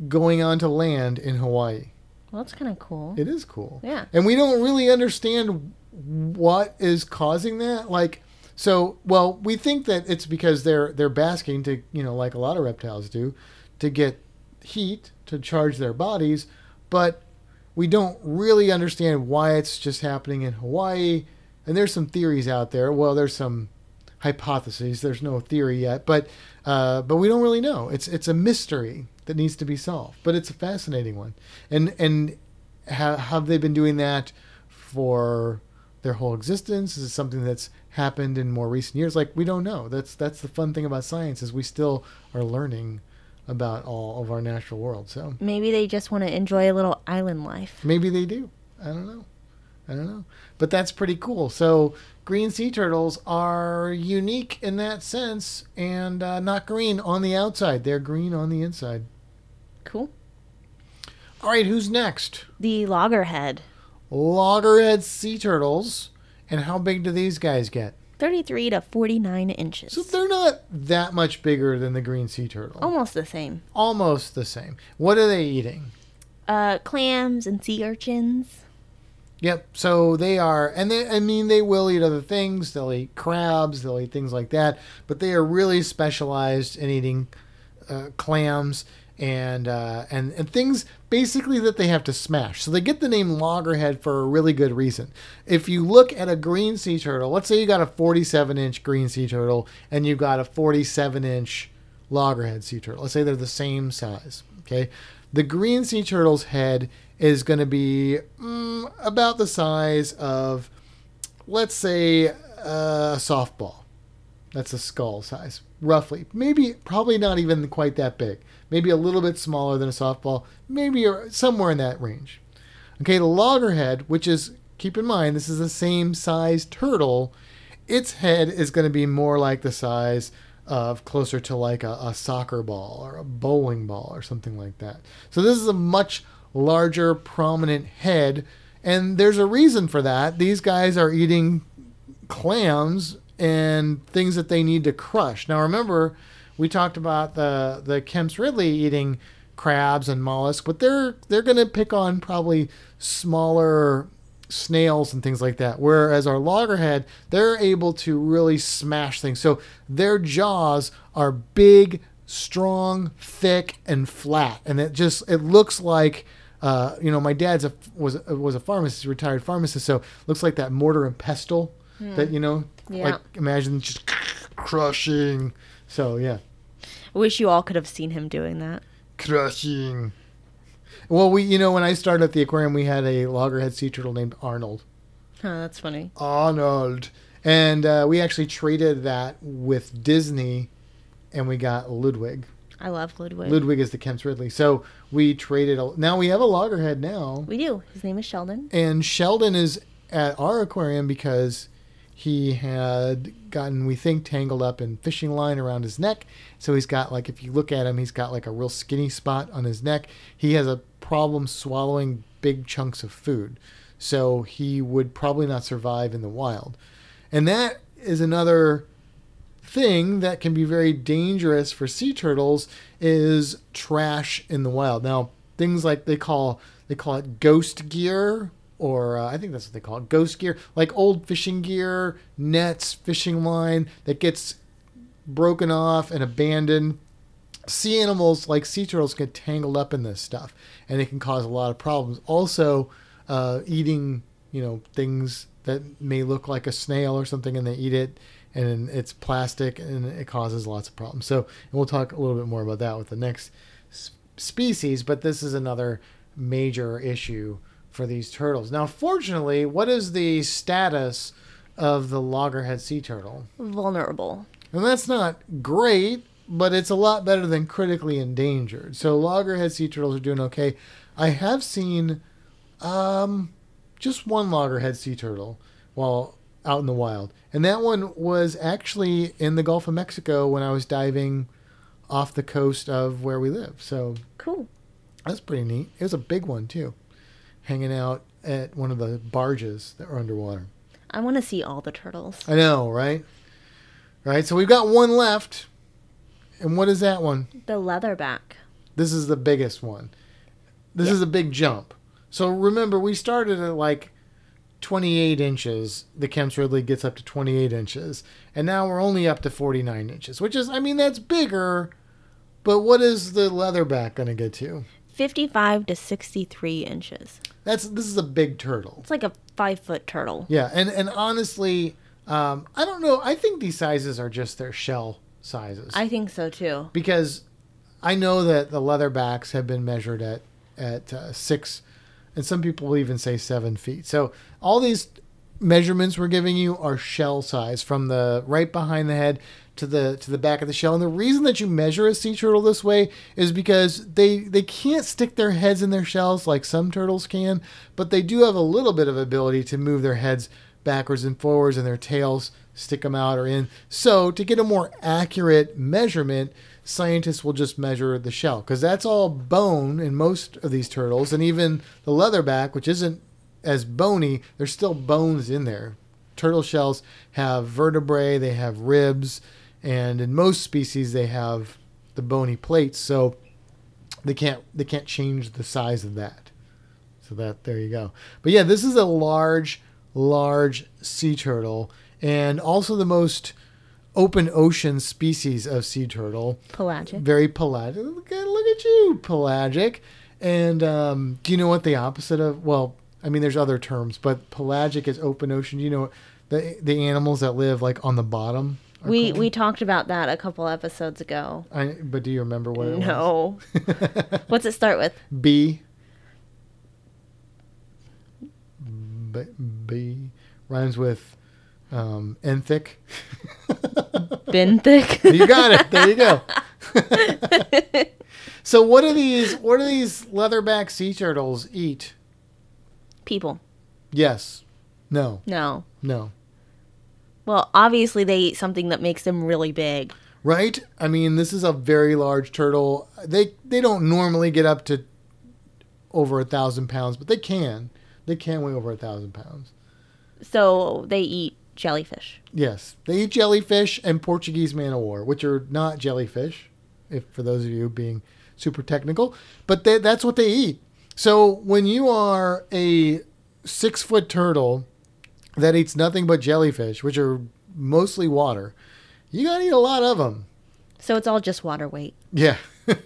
going onto land in Hawaii. Well, that's kind of cool. It is cool. Yeah. And we don't really understand what is causing that. Like, so, well, we think that it's because they're they're basking to, you know, like a lot of reptiles do, to get heat to charge their bodies, but we don't really understand why it's just happening in Hawaii. And there's some theories out there. Well, there's some hypotheses. There's no theory yet, but uh, but we don't really know. It's it's a mystery that needs to be solved. But it's a fascinating one. And and ha- have they been doing that for their whole existence? Is it something that's happened in more recent years? Like we don't know. That's that's the fun thing about science is we still are learning about all of our natural world. So Maybe they just want to enjoy a little island life. maybe they do. I don't know. I don't know. But that's pretty cool. So green sea turtles are unique in that sense and uh, not green on the outside. They're green on the inside. Cool. All right, who's next? The loggerhead, Loggerhead sea turtles. And how big do these guys get? 33 to 49 inches. So they're not that much bigger than the green sea turtle. Almost the same. Almost the same. What are they eating? Uh, clams and sea urchins. Yep. So they are, and they, I mean, they will eat other things. They'll eat crabs. They'll eat things like that. But they are really specialized in eating uh, clams and uh, and and things basically that they have to smash. So they get the name loggerhead for a really good reason. If you look at a green sea turtle, let's say you got a 47 inch green sea turtle and you got a 47 inch loggerhead sea turtle. Let's say they're the same size. Okay, the green sea turtle's head is going to be mm, about the size of, let's say, a softball. That's a skull size, roughly. Maybe, probably not even quite that big. Maybe a little bit smaller than a softball. Maybe somewhere in that range. Okay, the loggerhead, which is, keep in mind, this is the same size turtle. Its head is going to be more like the size of closer to like a, a soccer ball or a bowling ball or something like that. So this is a much larger, prominent head. And there's a reason for that. These guys are eating clams and things that they need to crush. Now, remember, we talked about the the Kemp's Ridley eating crabs and mollusks, but they're they're going to pick on probably smaller snails and things like that. Whereas our loggerhead, they're able to really smash things. So their jaws are big, strong, thick, and flat, and it just it looks like. Uh, you know, my dad's a was was a pharmacist, retired pharmacist, so looks like that mortar and pestle that you know, Yeah. like imagine just crushing. So yeah, I wish you all could have seen him doing that. crushing. Well, we you know when I started at the aquarium, we had a loggerhead sea turtle named Arnold. Oh, that's funny. Arnold, and uh, we actually traded that with Disney, and we got Ludwig. I love Ludwig. Ludwig is the Kemp's Ridley. So we traded. A, now we have a loggerhead now, we do. His name is Sheldon. and Sheldon is at our aquarium because he had gotten, we think, tangled up in fishing line around his neck. So he's got like, if you look at him, he's got like a real skinny spot on his neck. He has a problem swallowing big chunks of food, so he would probably not survive in the wild. And that is another thing that can be very dangerous for sea turtles is trash in the wild. Now, things like they call they call it ghost gear or uh, I think that's what they call it, ghost gear, like old fishing gear, nets, fishing line that gets broken off and abandoned. Sea animals like sea turtles get tangled up in this stuff, and it can cause a lot of problems. Also, uh, eating you know things that may look like a snail or something, and they eat it, and it's plastic, and it causes lots of problems. So, and we'll talk a little bit more about that with the next species. But this is another major issue for these turtles. Now, fortunately, what is the status of the loggerhead sea turtle? Vulnerable. And that's not great, but it's a lot better than critically endangered. So loggerhead sea turtles are doing okay. I have seen um, just one loggerhead sea turtle while out in the wild. And that one was actually in the Gulf of Mexico when I was diving off the coast of where we live. So Cool. that's pretty neat. It was a big one too, hanging out at one of the barges that were underwater. I want to see all the turtles. I know, right? Right. So we've got one left. And what is that one? The leatherback. This is the biggest one. This is a big jump. So remember, we started at like 28 inches. The Kemp's Ridley gets up to 28 inches. And now we're only up to 49 inches, which is, I mean, that's bigger. But what is the leatherback going to get to? 55 to 63 inches. That's This is a big turtle. It's like a five foot turtle. Yeah. And, and honestly, um, I don't know. I think these sizes are just their shell sizes. I think so too. because I know that the leatherbacks have been measured at at uh, six, and some people will even say seven feet. So all these measurements we're giving you are shell size from the right behind the head to the to the back of the shell. And the reason that you measure a sea turtle this way is because they they can't stick their heads in their shells like some turtles can, but they do have a little bit of ability to move their heads backwards and forwards and their tails stick them out or in. So to get a more accurate measurement, scientists will just measure the shell because that's all bone in most of these turtles, and even the leatherback, which isn't as bony, there's still bones in there. Turtle shells have vertebrae, they have ribs, and in most species they have the bony plates, so they can't they can't change the size of that. So that there you go. But yeah, this is a large, large sea turtle, and also the most open ocean species of sea turtle. Pelagic. Very pelagic. Look at, look at you, pelagic. And um, do you know what the opposite of? Well, I mean, there's other terms, but pelagic is open ocean. Do you know the the animals that live like on the bottom? We we talked about that a couple episodes ago. I, but do you remember what it was? No. What's it start with? B. B, B rhymes with um, enthic. Benthic. you got it. There you go. so what do these what do these leatherback sea turtles eat? People. Yes. No. No. No. Well, obviously they eat something that makes them really big. Right? I mean, this is a very large turtle. They they don't normally get up to over a thousand pounds, but they can. They can weigh over a thousand pounds. So they eat jellyfish. Yes, they eat jellyfish and Portuguese man o' war, which are not jellyfish, if for those of you being super technical, but they, that's what they eat. So when you are a six foot turtle that eats nothing but jellyfish, which are mostly water, you gotta eat a lot of them. So it's all just water weight. Yeah.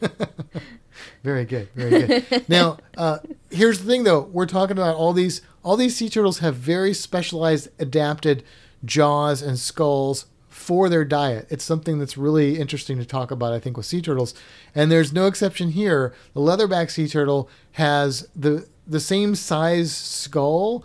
very good. Very good. now, uh, here's the thing, though. We're talking about all these. All these sea turtles have very specialized, adapted jaws and skulls for their diet. It's something that's really interesting to talk about, I think, with sea turtles. And there's no exception here. The leatherback sea turtle has the the same size skull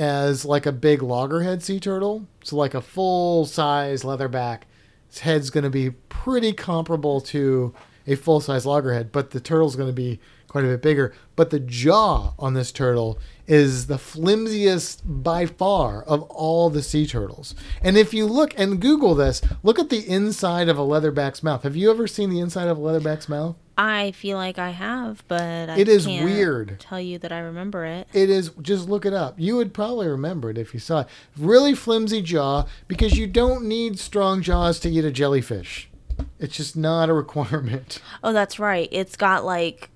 as like a big loggerhead sea turtle. So like a full size leatherback its head's going to be pretty comparable to a full size loggerhead, but the turtle's going to be quite a bit bigger. But the jaw on this turtle is the flimsiest by far of all the sea turtles. And if you look and Google this, look at the inside of a leatherback's mouth. Have you ever seen the inside of a leatherback's mouth? I feel like I have, but I It is can't weird. Tell you that I remember it. It is just look it up. You would probably remember it if you saw it. Really flimsy jaw because you don't need strong jaws to eat a jellyfish. It's just not a requirement. Oh, that's right. It's got like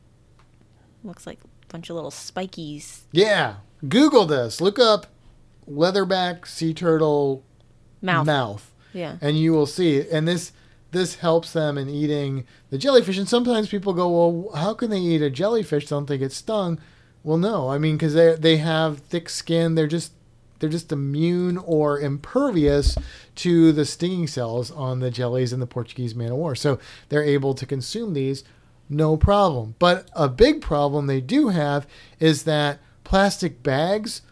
looks like a bunch of little spikies. Yeah. Google this. Look up leatherback sea turtle Mouth. mouth Yeah. and you will see. And this this helps them in eating the jellyfish. And sometimes people go, well, how can they eat a jellyfish? Don't they get stung? Well, no. I mean, because they they have thick skin. They're just they're just immune or impervious to the stinging cells on the jellies in the Portuguese man o' war. So they're able to consume these no problem. But a big problem they do have is that plastic bags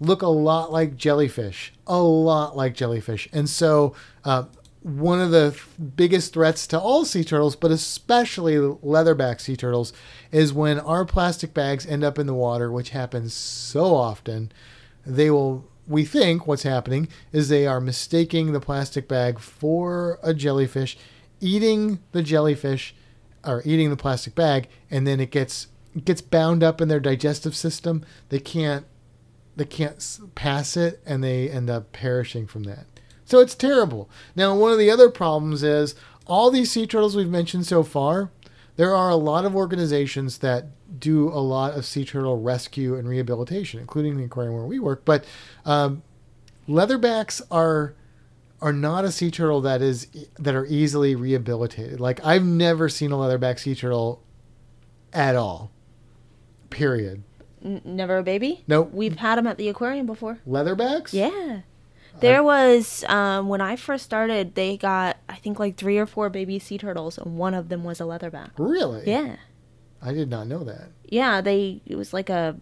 look a lot like jellyfish, a lot like jellyfish. And so, uh, one of the biggest threats to all sea turtles, but especially leatherback sea turtles, is when our plastic bags end up in the water, which happens so often. They will, we think what's happening is they are mistaking the plastic bag for a jellyfish, eating the jellyfish or eating the plastic bag, and then it gets gets bound up in their digestive system. They can't they can't pass it and they end up perishing from that. So it's terrible. Now, one of the other problems is all these sea turtles we've mentioned so far, there are a lot of organizations that do a lot of sea turtle rescue and rehabilitation, including the aquarium where we work. But um, leatherbacks are are not a sea turtle that is that are easily rehabilitated. Like I've never seen a leatherback sea turtle at all. Period. N- never a baby? Nope. We've had them at the aquarium before. Leatherbacks? Yeah. There was um, when I first started, they got I think like three or four baby sea turtles, and one of them was a leatherback. Really? Yeah, I did not know that. yeah. They it was like a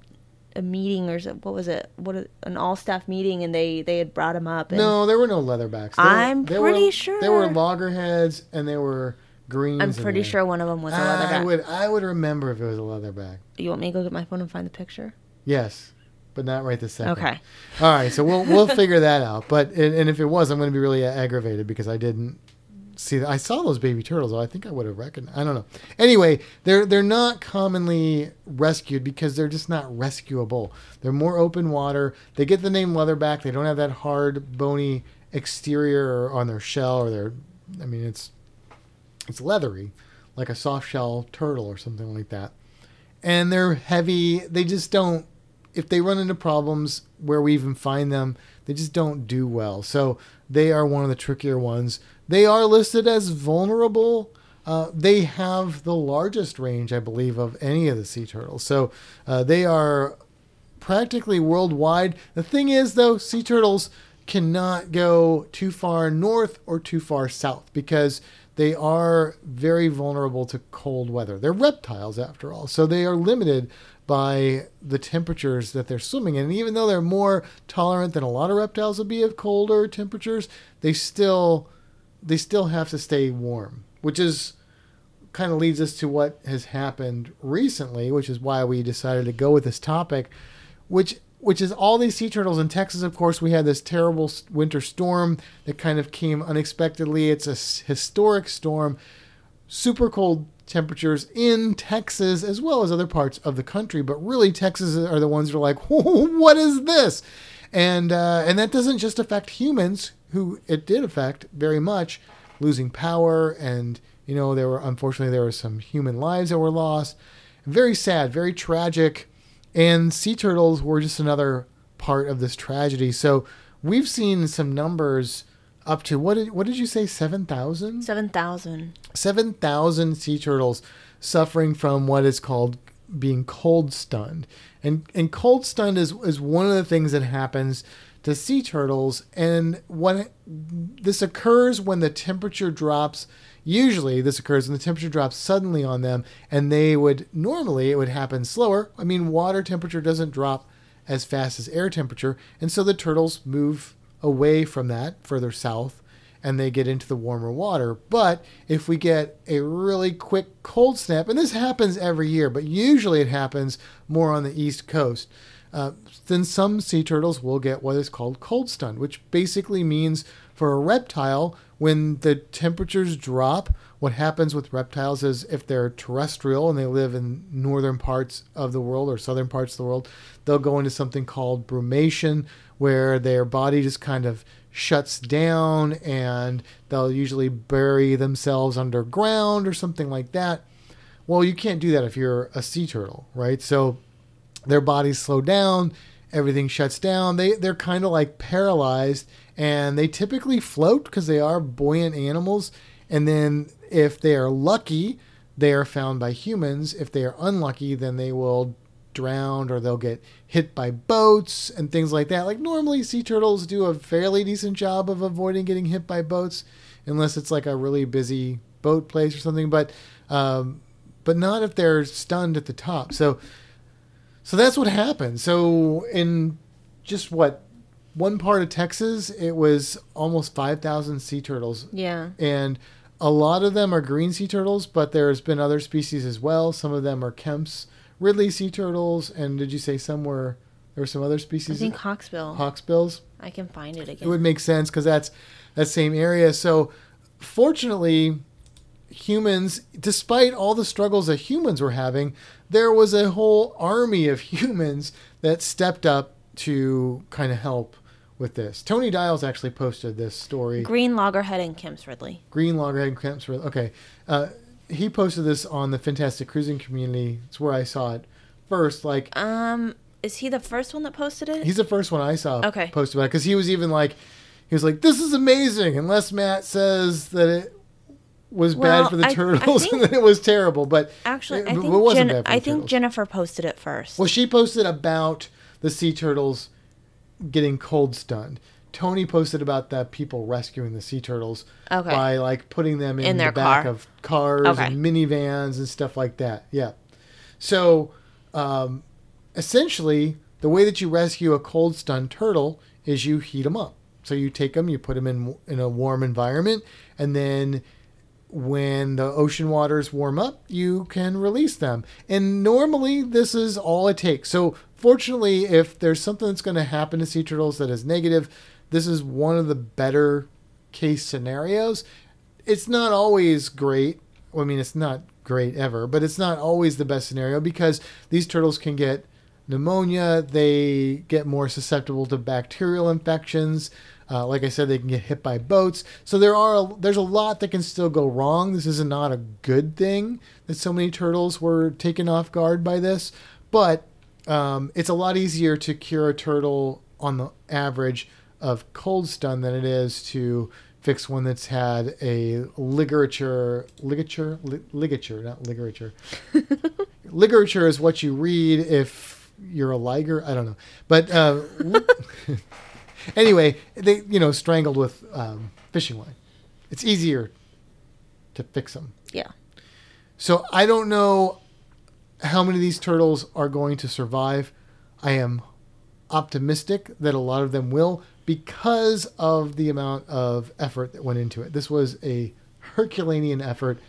a meeting or so- what was it? What a- an all staff meeting, and they they had brought him up. And No, there were no leatherbacks. There I'm were, pretty were, sure. there were loggerheads and there were greens. I'm pretty sure one of them was a I leatherback. would I would remember if it was a leatherback. You want me to go get my phone and find the picture? Yes, but not right this second. Okay. All right, so we'll we'll figure that out. But and, and if it was, I'm going to be really aggravated because I didn't see that. I saw those baby turtles. I think I would have recognized. I don't know. Anyway, they're they're not commonly rescued because they're just not rescuable. They're more open water. They get the name leatherback. They don't have that hard, bony exterior on their shell or their. I mean, it's it's leathery, like a soft shell turtle or something like that. And they're heavy. They just don't if they run into problems where we even find them, they just don't do well. So they are one of the trickier ones. They are listed as vulnerable. Uh, they have the largest range, I believe, of any of the sea turtles. So uh, they are practically worldwide. The thing is, though, sea turtles cannot go too far north or too far south because they are very vulnerable to cold weather. They're reptiles, after all, so they are limited by the temperatures that they're swimming in. And even though they're more tolerant than a lot of reptiles would be of colder temperatures, they still they still have to stay warm, which is kind of leads us to what has happened recently, which is why we decided to go with this topic, which which is all these sea turtles in Texas. Of course, we had this terrible winter storm that kind of came unexpectedly. It's a historic storm, super cold temperatures in Texas as well as other parts of the country. But really, Texas are the ones that are like, what is this? And uh, and that doesn't just affect humans, who it did affect very much, losing power and you know there were unfortunately there were some human lives that were lost. Very sad, very tragic, and sea turtles were just another part of this tragedy. So we've seen some numbers up to what did what did you say seven thousand? Seven thousand. 7,000 sea turtles suffering from what is called being cold stunned. And, and cold stunned is, is one of the things that happens to sea turtles. And when this occurs when the temperature drops, usually this occurs when the temperature drops suddenly on them, and they would normally it would happen slower. I mean, water temperature doesn't drop as fast as air temperature, and so the turtles move away from that further south and they get into the warmer water. But if we get a really quick cold snap, and this happens every year, but usually it happens more on the east coast, uh, then some sea turtles will get what is called cold stun, which basically means for a reptile, when the temperatures drop, what happens with reptiles is if they're terrestrial and they live in northern parts of the world or southern parts of the world, they'll go into something called brumation, where their body just kind of shuts down and they'll usually bury themselves underground or something like that. Well, you can't do that if you're a sea turtle, right? So their bodies slow down, everything shuts down. They they're kind of like paralyzed and they typically float because they are buoyant animals. And then if they are lucky, they are found by humans. If they are unlucky, then they will drown or they'll get hit by boats and things like that. Like normally sea turtles do a fairly decent job of avoiding getting hit by boats unless it's like a really busy boat place or something, but um, but not if they're stunned at the top. So so that's what happened. So in just what one part of Texas, it was almost 5,000 sea turtles Yeah. and a lot of them are green sea turtles, but there's been other species as well. Some of them are Kemp's Ridley sea turtles, and did you say somewhere there were some other species? I think Hawksbill. hawksbills. I can find it again. It would make sense because that's that same area. So, fortunately, humans, despite all the struggles that humans were having, there was a whole army of humans that stepped up to kind of help with this. Tony Dials actually posted this story. Green Loggerhead and Kemp's Ridley. Green Loggerhead Kemp's. Ridley. Okay, uh, he posted this on the Fantastic Cruising community. It's where I saw it first. Like Um, is he the first one that posted it? he's the first one I saw Okay. post about it because he was even like, he was like, "This is amazing," unless Matt says that it was Well, bad for the I- I turtles think- and that it was terrible. But Actually, it, I it think wasn't Jen- bad I think turtles. Jennifer posted it first. Well, she posted about the sea turtles getting cold stunned. Tony posted about the people rescuing the sea turtles Okay. by like putting them in, In the back car. of cars Okay. and minivans and stuff like that. Yeah. So, um, essentially, the way that you rescue a cold stunned turtle is you heat them up. So you take them, you put them in in a warm environment, and then when the ocean waters warm up, you can release them. And normally, this is all it takes. So, fortunately, if there's something that's going to happen to sea turtles that is negative, this is one of the better case scenarios. It's not always great. I mean, it's not great ever, but it's not always the best scenario because these turtles can get pneumonia, they get more susceptible to bacterial infections. Uh, like I said, they can get hit by boats. So there are there's a lot that can still go wrong. This is not a good thing that so many turtles were taken off guard by this, but um, it's a lot easier to cure a turtle on the average of cold stun than it is to fix one that's had a ligature, ligature, li- ligature, not ligature. ligature is what you read if you're a liger. I don't know, but uh, anyway, they you know strangled with um, fishing line. It's easier to fix them. Yeah. So I don't know how many of these turtles are going to survive. I am optimistic that a lot of them will because of the amount of effort that went into it. This was a Herculean effort.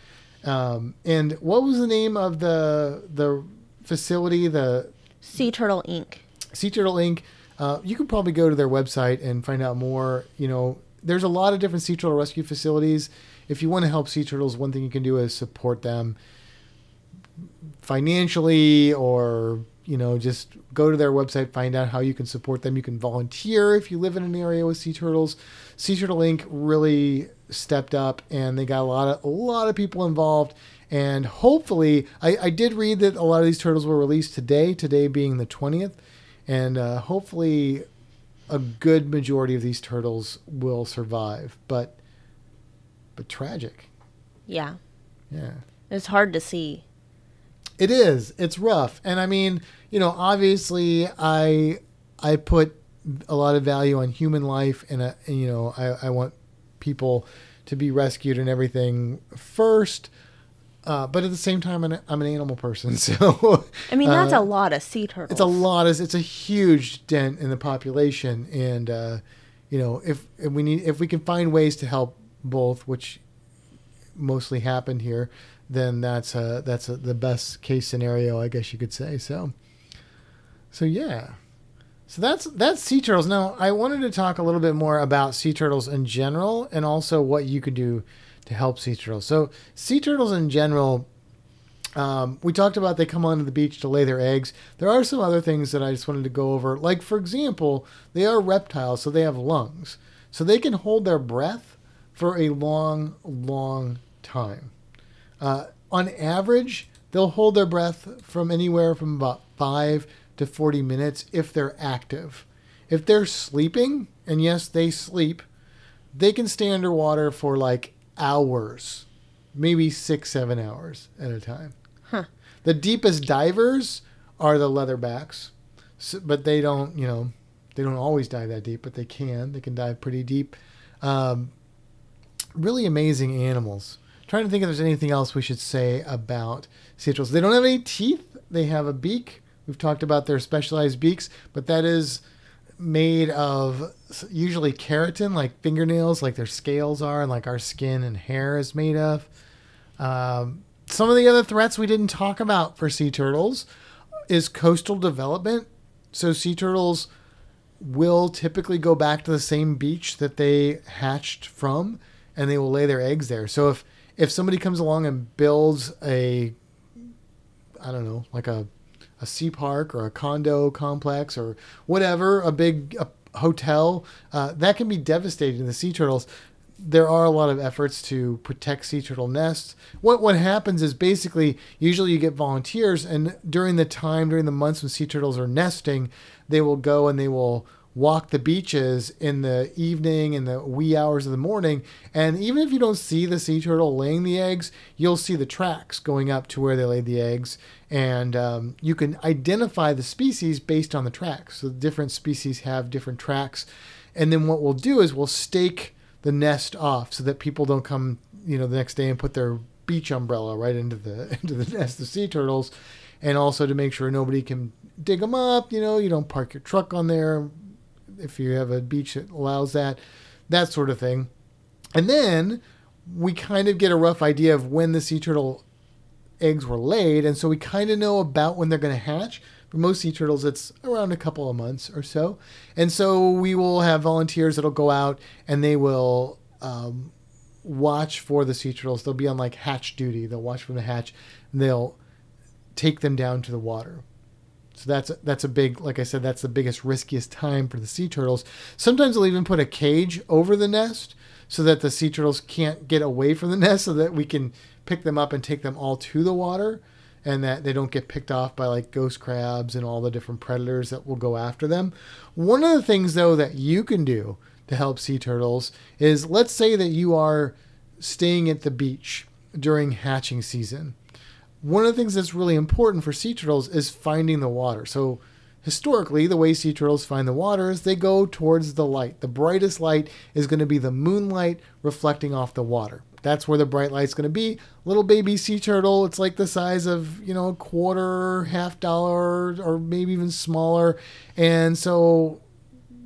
Um, and what was the name of the the facility? The Sea Turtle Inc. Sea Turtle Inc. Uh, you can probably go to their website and find out more. You know, there's a lot of different sea turtle rescue facilities. If you want to help sea turtles, one thing you can do is support them financially or you know just go to their website find out how you can support them. You can volunteer if you live in an area with sea turtles. Sea turtle inc. really stepped up and they got a lot of a lot of people involved. And hopefully i, I did read that a lot of these turtles were released today today being the 20th and uh, hopefully a good majority of these turtles will survive. But but tragic. Yeah. yeah. It's hard to see. It is. It's rough. And I mean, you know, obviously I I put a lot of value on human life and, uh, and you know, I, I want people to be rescued and everything first. Uh, but at the same time, I'm an, I'm an animal person, so I mean, that's uh, a lot of sea turtles. it's a lot. Of, it's a huge dent in the population, and uh, you know, if, if we need, if we can find ways to help both, which mostly happened here, then that's uh that's a, the best case scenario, I guess you could say. So, so yeah, so that's that's sea turtles. Now, I wanted to talk a little bit more about sea turtles in general, and also what you could do to help sea turtles. So, sea turtles in general. Um, we talked about they come onto the beach to lay their eggs. There are some other things that I just wanted to go over. Like, for example, they are reptiles, so they have lungs. So they can hold their breath for a long, long time. Uh, on average, they'll hold their breath from anywhere from about 5 to 40 minutes if they're active. If they're sleeping, and yes, they sleep, they can stay underwater for like hours, maybe six, seven hours at a time. Huh. The deepest divers are the leatherbacks, so, but they don't, you know, they don't always dive that deep, but they can. They can dive pretty deep. Um, really amazing animals. Trying to think if there's anything else we should say about sea turtles. They don't have any teeth. They have a beak. We've talked about their specialized beaks, but that is made of usually keratin, like fingernails, like their scales are, and like our skin and hair is made of. Um, some of the other threats we didn't talk about for sea turtles is coastal development. So sea turtles will typically go back to the same beach that they hatched from, and they will lay their eggs there. So if if somebody comes along and builds a, I don't know, like a a sea park or a condo complex or whatever, a big a hotel, uh, that can be devastating to the sea turtles. There are a lot of efforts to protect sea turtle nests. What what happens is basically usually you get volunteers, and during the time during the months when sea turtles are nesting, they will go and they will walk the beaches in the evening and the wee hours of the morning. And even if you don't see the sea turtle laying the eggs, you'll see the tracks going up to where they laid the eggs. And um, you can identify the species based on the tracks. So different species have different tracks. And then what we'll do is we'll stake the nest off so that people don't come, you know, the next day and put their beach umbrella right into the into the nest of sea turtles and also to make sure nobody can dig them up. You know, you don't park your truck on there if you have a beach that allows that, that sort of thing. And then we kind of get a rough idea of when the sea turtle eggs were laid, and so we kind of know about when they're going to hatch. For most sea turtles, it's around a couple of months or so. And so we will have volunteers that'll go out and they will um, watch for the sea turtles. They'll be on like hatch duty. They'll watch from the hatch and they'll take them down to the water. So that's that's a big, like I said, that's the biggest riskiest time for the sea turtles. Sometimes they'll even put a cage over the nest so that the sea turtles can't get away from the nest, so that we can pick them up and take them all to the water and that they don't get picked off by like ghost crabs and all the different predators that will go after them. One of the things though that you can do to help sea turtles is let's say that you are staying at the beach during hatching season. One of the things that's really important for sea turtles is finding the water. So historically, the way sea turtles find the water is they go towards the light. The brightest light is going to be the moonlight reflecting off the water that's where the bright light's going to be. Little baby sea turtle, it's like the size of, you know, a quarter, half dollar, or maybe even smaller. And so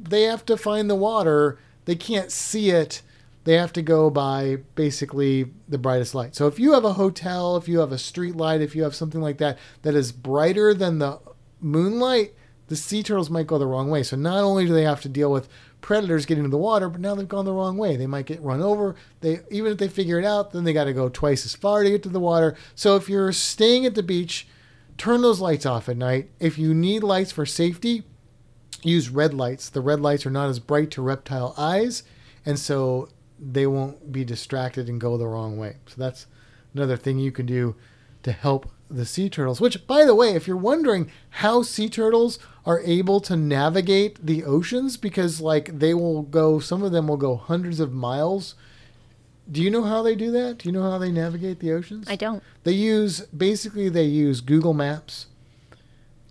they have to find the water. They can't see it. They have to go by basically the brightest light. So if you have a hotel, if you have a street light, if you have something like that that is brighter than the moonlight, the sea turtles might go the wrong way. So not only do they have to deal with predators getting into the water, but now they've gone the wrong way. They might get run over. They even if they figure it out, then they got to go twice as far to get to the water. So if you're staying at the beach, turn those lights off at night. If you need lights for safety, use red lights. The red lights are not as bright to reptile eyes, and so they won't be distracted and go the wrong way. So that's another thing you can do to help the sea turtles. Which, by the way, if you're wondering how sea turtles are able to navigate the oceans, because like they will go, some of them will go hundreds of miles. Do you know how they do that? Do you know how they navigate the oceans? I don't. They use basically they use Google Maps.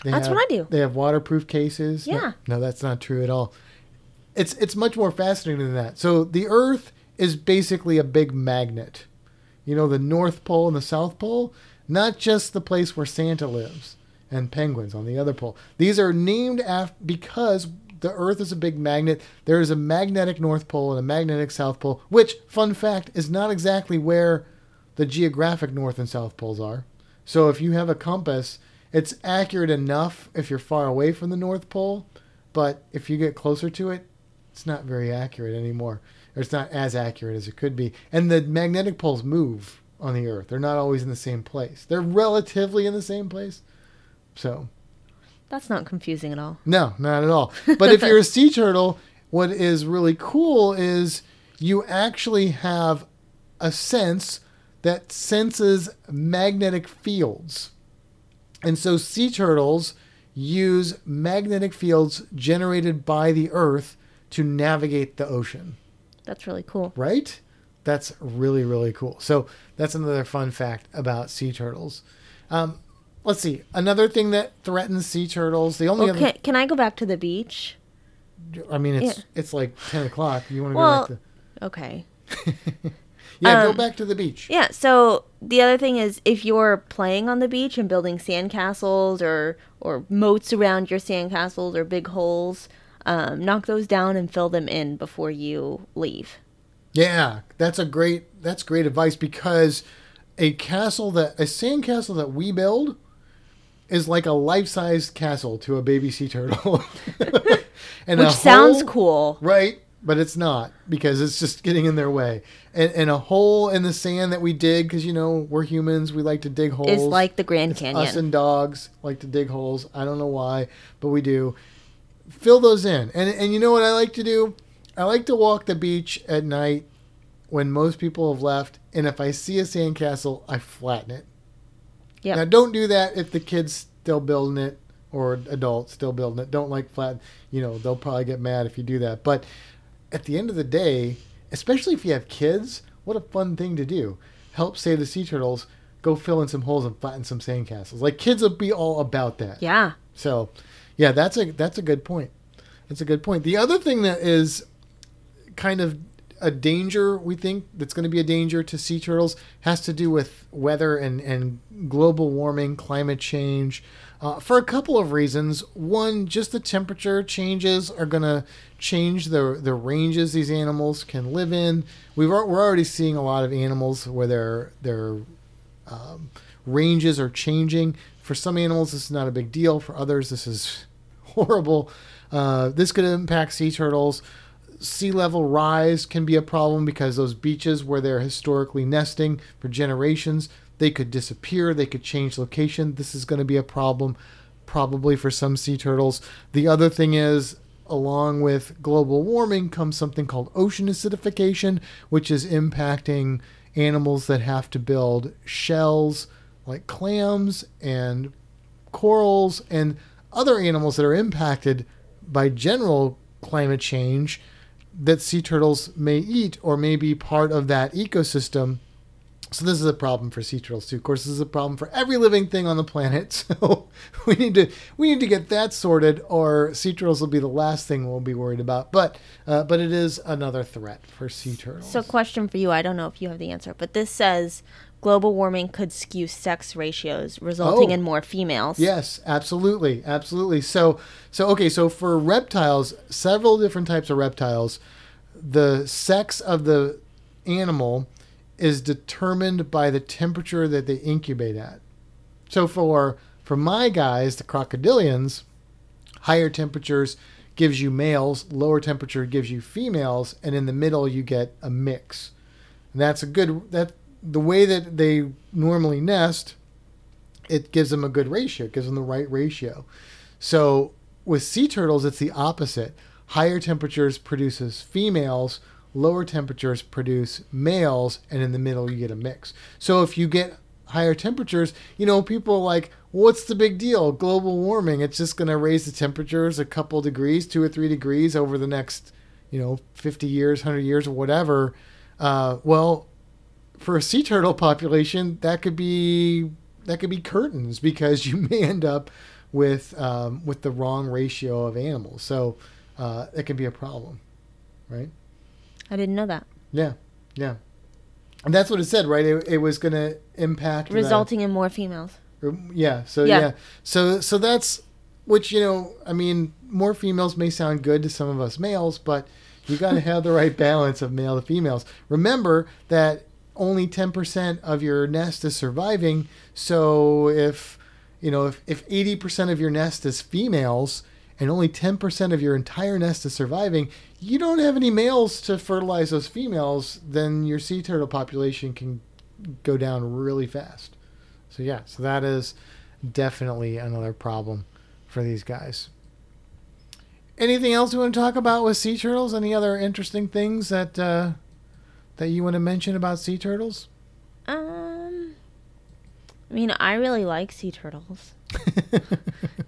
They That's have- what I do. They have waterproof cases. No- Yeah. No, that's not true at all. It's it's much more fascinating than that. So the Earth is basically a big magnet. You know, the North Pole and the South Pole, not just the place where Santa lives and penguins on the other pole. These are named after because the Earth is a big magnet. There is a magnetic North Pole and a magnetic South Pole, which, fun fact, is not exactly where the geographic North and South Poles are. So if you have a compass, it's accurate enough if you're far away from the North Pole, but if you get closer to it, it's not very accurate anymore. Or it's not as accurate as it could be. And the magnetic poles move on the Earth. They're not always in the same place. They're relatively in the same place. So, That's not confusing at all. no, not at all. But if you're a sea turtle, what is really cool is you actually have a sense that senses magnetic fields. And so sea turtles use magnetic fields generated by the earth to navigate the ocean, That's really cool. right? That's really, really cool. So that's another fun fact about sea turtles. Um, let's see. Another thing that threatens sea turtles, the only Well, other can, can I go back to the beach? I mean, it's Yeah. it's like ten o'clock. You want to Well- go back to? Okay. Yeah, go um, back to the beach. Yeah, so the other thing is if you're playing on the beach and building sandcastles or or moats around your sandcastles or big holes, um, knock those down and fill them in before you leave. Yeah, that's a great that's great advice because a castle that a sand castle that we build is like a life sized castle to a baby sea turtle. and Which sounds hole- cool. Right, but it's not because it's just getting in their way. And, and a hole in the sand that we dig because you know we're humans, we like to dig holes. Is like the Grand It's Canyon. Us and dogs like to dig holes. I don't know why, but we do. Fill those in. And and you know what I like to do? I like to walk the beach at night when most people have left, and if I see a sandcastle, I flatten it. Yep. Now don't do that if the kids still building it or adults still building it. Don't like flat. You know they'll probably get mad if you do that. But at the end of the day, especially if you have kids, what a fun thing to do. Help save the sea turtles. Go fill in some holes and flatten some sandcastles. Like kids will be all about that. Yeah. So, yeah, that's a that's a good point. That's a good point. The other thing that is kind of a danger we think that's going to be a danger to sea turtles has to do with weather and, and global warming, climate change, uh, for a couple of reasons. One, just the temperature changes are going to change the the ranges these animals can live in. We've we're already seeing a lot of animals where their their um, ranges are changing. For some animals, this is not a big deal. For others, this is horrible. Uh, this could impact sea turtles sea level rise can be a problem because those beaches where they're historically nesting for generations, they could disappear, they could change location. This is going to be a problem probably for some sea turtles. The other thing is along with global warming comes something called ocean acidification, which is impacting animals that have to build shells like clams and corals and other animals that are impacted by general climate change that sea turtles may eat or may be part of that ecosystem. So this is a problem for sea turtles too. Of course, this is a problem for every living thing on the planet. So we need to we need to get that sorted, or sea turtles will be the last thing we'll be worried about. But uh, but it is another threat for sea turtles. So, question for you. I don't know if you have the answer, but this says global warming could skew sex ratios, resulting Oh. in more females. Yes, absolutely, absolutely. So, so okay, so for reptiles, several different types of reptiles, the sex of the animal is determined by the temperature that they incubate at. So for for my guys, the crocodilians, higher temperatures gives you males, lower temperature gives you females, and in the middle you get a mix. And that's a good that the way that they normally nest it gives them a good ratio. Gives them the right ratio. So with sea turtles, it's the opposite. Higher temperatures produces females, lower temperatures produce males, and in the middle you get a mix. So if you get higher temperatures, you know, people are like, what's the big deal? Global warming, it's just going to raise the temperatures a couple degrees, two or three degrees over the next, you know, 50 years, 100 years, or whatever. Uh, well, for a sea turtle population, that could be that could be curtains because you may end up with um, with the wrong ratio of animals. So uh, it can be a problem, right? I didn't know that. Yeah, yeah, and that's what it said, right? It, it was going to impact the- Resulting in more females. yeah. So yeah. Yeah. So so that's which you know. I mean, more females may sound good to some of us males, but you got to have the right balance of male to females. Remember that only ten percent of your nest is surviving. So if you know if if eighty percent of your nest is females and only 10% of your entire nest is surviving, you don't have any males to fertilize those females, then your sea turtle population can go down really fast. So yeah, so that is definitely another problem for these guys. Anything else you want to talk about with sea turtles? Any other interesting things that uh, that you want to mention about sea turtles? Um, I mean, I really like sea turtles.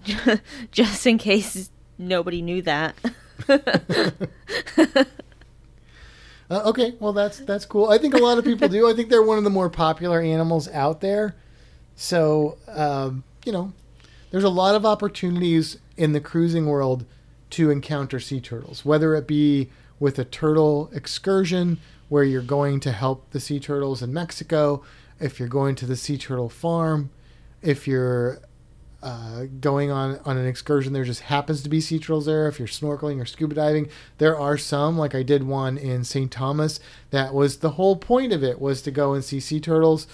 Just in case nobody knew that. Uh, okay, well that's that's cool. I think a lot of people do. I think they're one of the more popular animals out there. So um, you know, there's a lot of opportunities in the cruising world to encounter sea turtles, whether it be with a turtle excursion where you're going to help the sea turtles in Mexico, if you're going to the sea turtle farm, if you're uh, going on on an excursion there just happens to be sea turtles there if you're snorkeling or scuba diving. There are some like i did one in st thomas that was the whole point of it was to go and see sea turtles.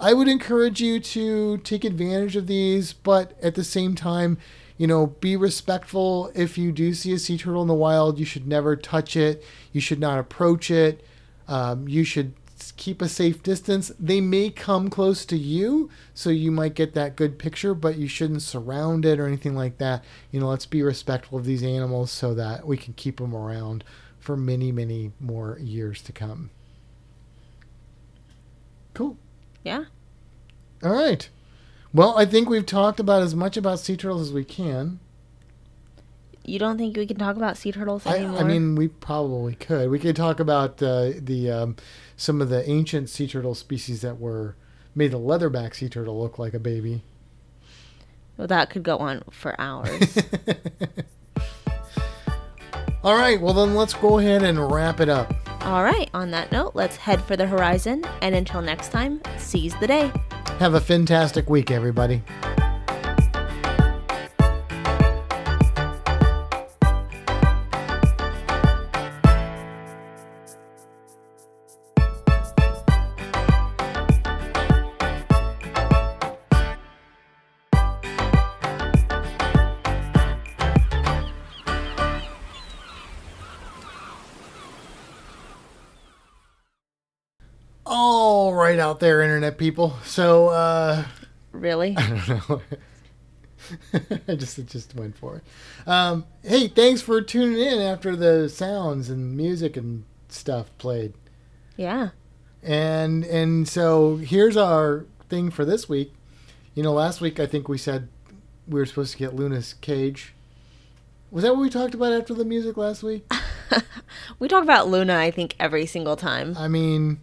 I would encourage you to take advantage of these but at the same time you know be respectful. If you do see a sea turtle in the wild you should never touch it. You should not approach it um, you should keep a safe distance. They may come close to you, so you might get that good picture, but you shouldn't surround it or anything like that. You know, let's be respectful of these animals so that we can keep them around for many, many more years to come. Cool. yeah. All right. Well, I think we've talked about as much about sea turtles as we can. You don't think we can talk about sea turtles I, anymore? I mean, we probably could. We could talk about uh, the um, some of the ancient sea turtle species that were made the leatherback sea turtle look like a baby. well, that could go on for hours. All right, well then let's go ahead and wrap it up. All right, on that note, let's head for the horizon. And until next time, seize the day. Have a fantastic week, everybody. Out there, internet people. So, uh, Really? I don't know. I just it just went for it. Um, hey, thanks for tuning in after the sounds and music and stuff played. Yeah. And and so here's our thing for this week. You know, last week I think we said we were supposed to get Luna's cage. Was that what we talked about after the music last week? We talk about Luna, I think, every single time. I mean,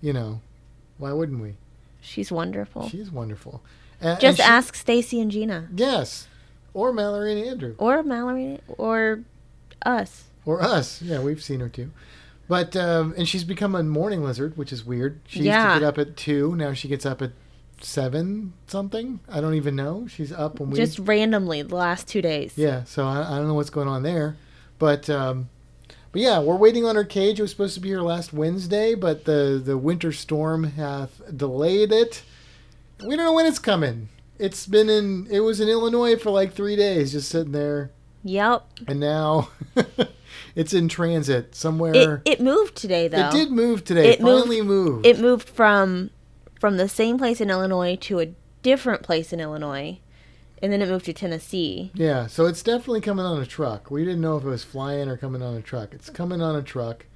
you know, why wouldn't we? She's wonderful. She's wonderful. And, Just and she- ask Stacy and Gina. Yes, or Mallory and Andrew. Or Mallory or us. Or us. Yeah, we've seen her too. But um, and she's become a morning lizard, which is weird. She Yeah. used to get up at two. Now she gets up at seven something. I don't even know. She's up when we Just randomly the last two days. yeah. So I, I don't know what's going on there. But um, but yeah, we're waiting on her cage. It was supposed to be here last Wednesday, but the the winter storm hath delayed it. We don't know when it's coming. It's been in. It was in Illinois for like three days, just sitting there, Yep. and now it's in transit somewhere. It, it moved today though. It did move today. It moved- moved. It moved from from the same place in Illinois to a different place in Illinois, and then it moved to Tennessee. yeah, so it's definitely coming on a truck. We didn't know if it was flying or coming on a truck. It's coming on a truck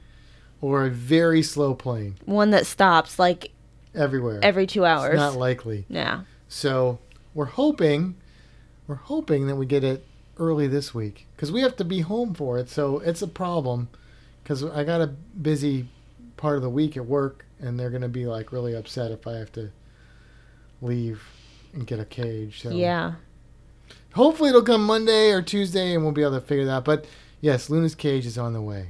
or a very slow plane One that stops like everywhere. every two hours. It's not likely. yeah. So we're hoping, we're hoping that we get it early this week because we have to be home for it. So it's a problem because I got a busy part of the week at work, and they're gonna be like really upset if I have to leave and get a cage. So Yeah. Hopefully it'll come Monday or Tuesday, and we'll be able to figure that. out. But yes, Luna's cage is on the way,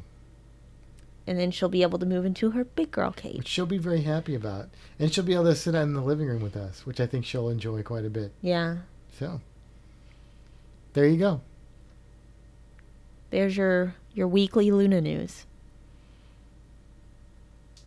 And then she'll be able to move into her big girl cage. which she'll be very happy about, and she'll be able to sit in the living room with us, which I think she'll enjoy quite a bit. Yeah. So there you go. There's your your weekly Luna news.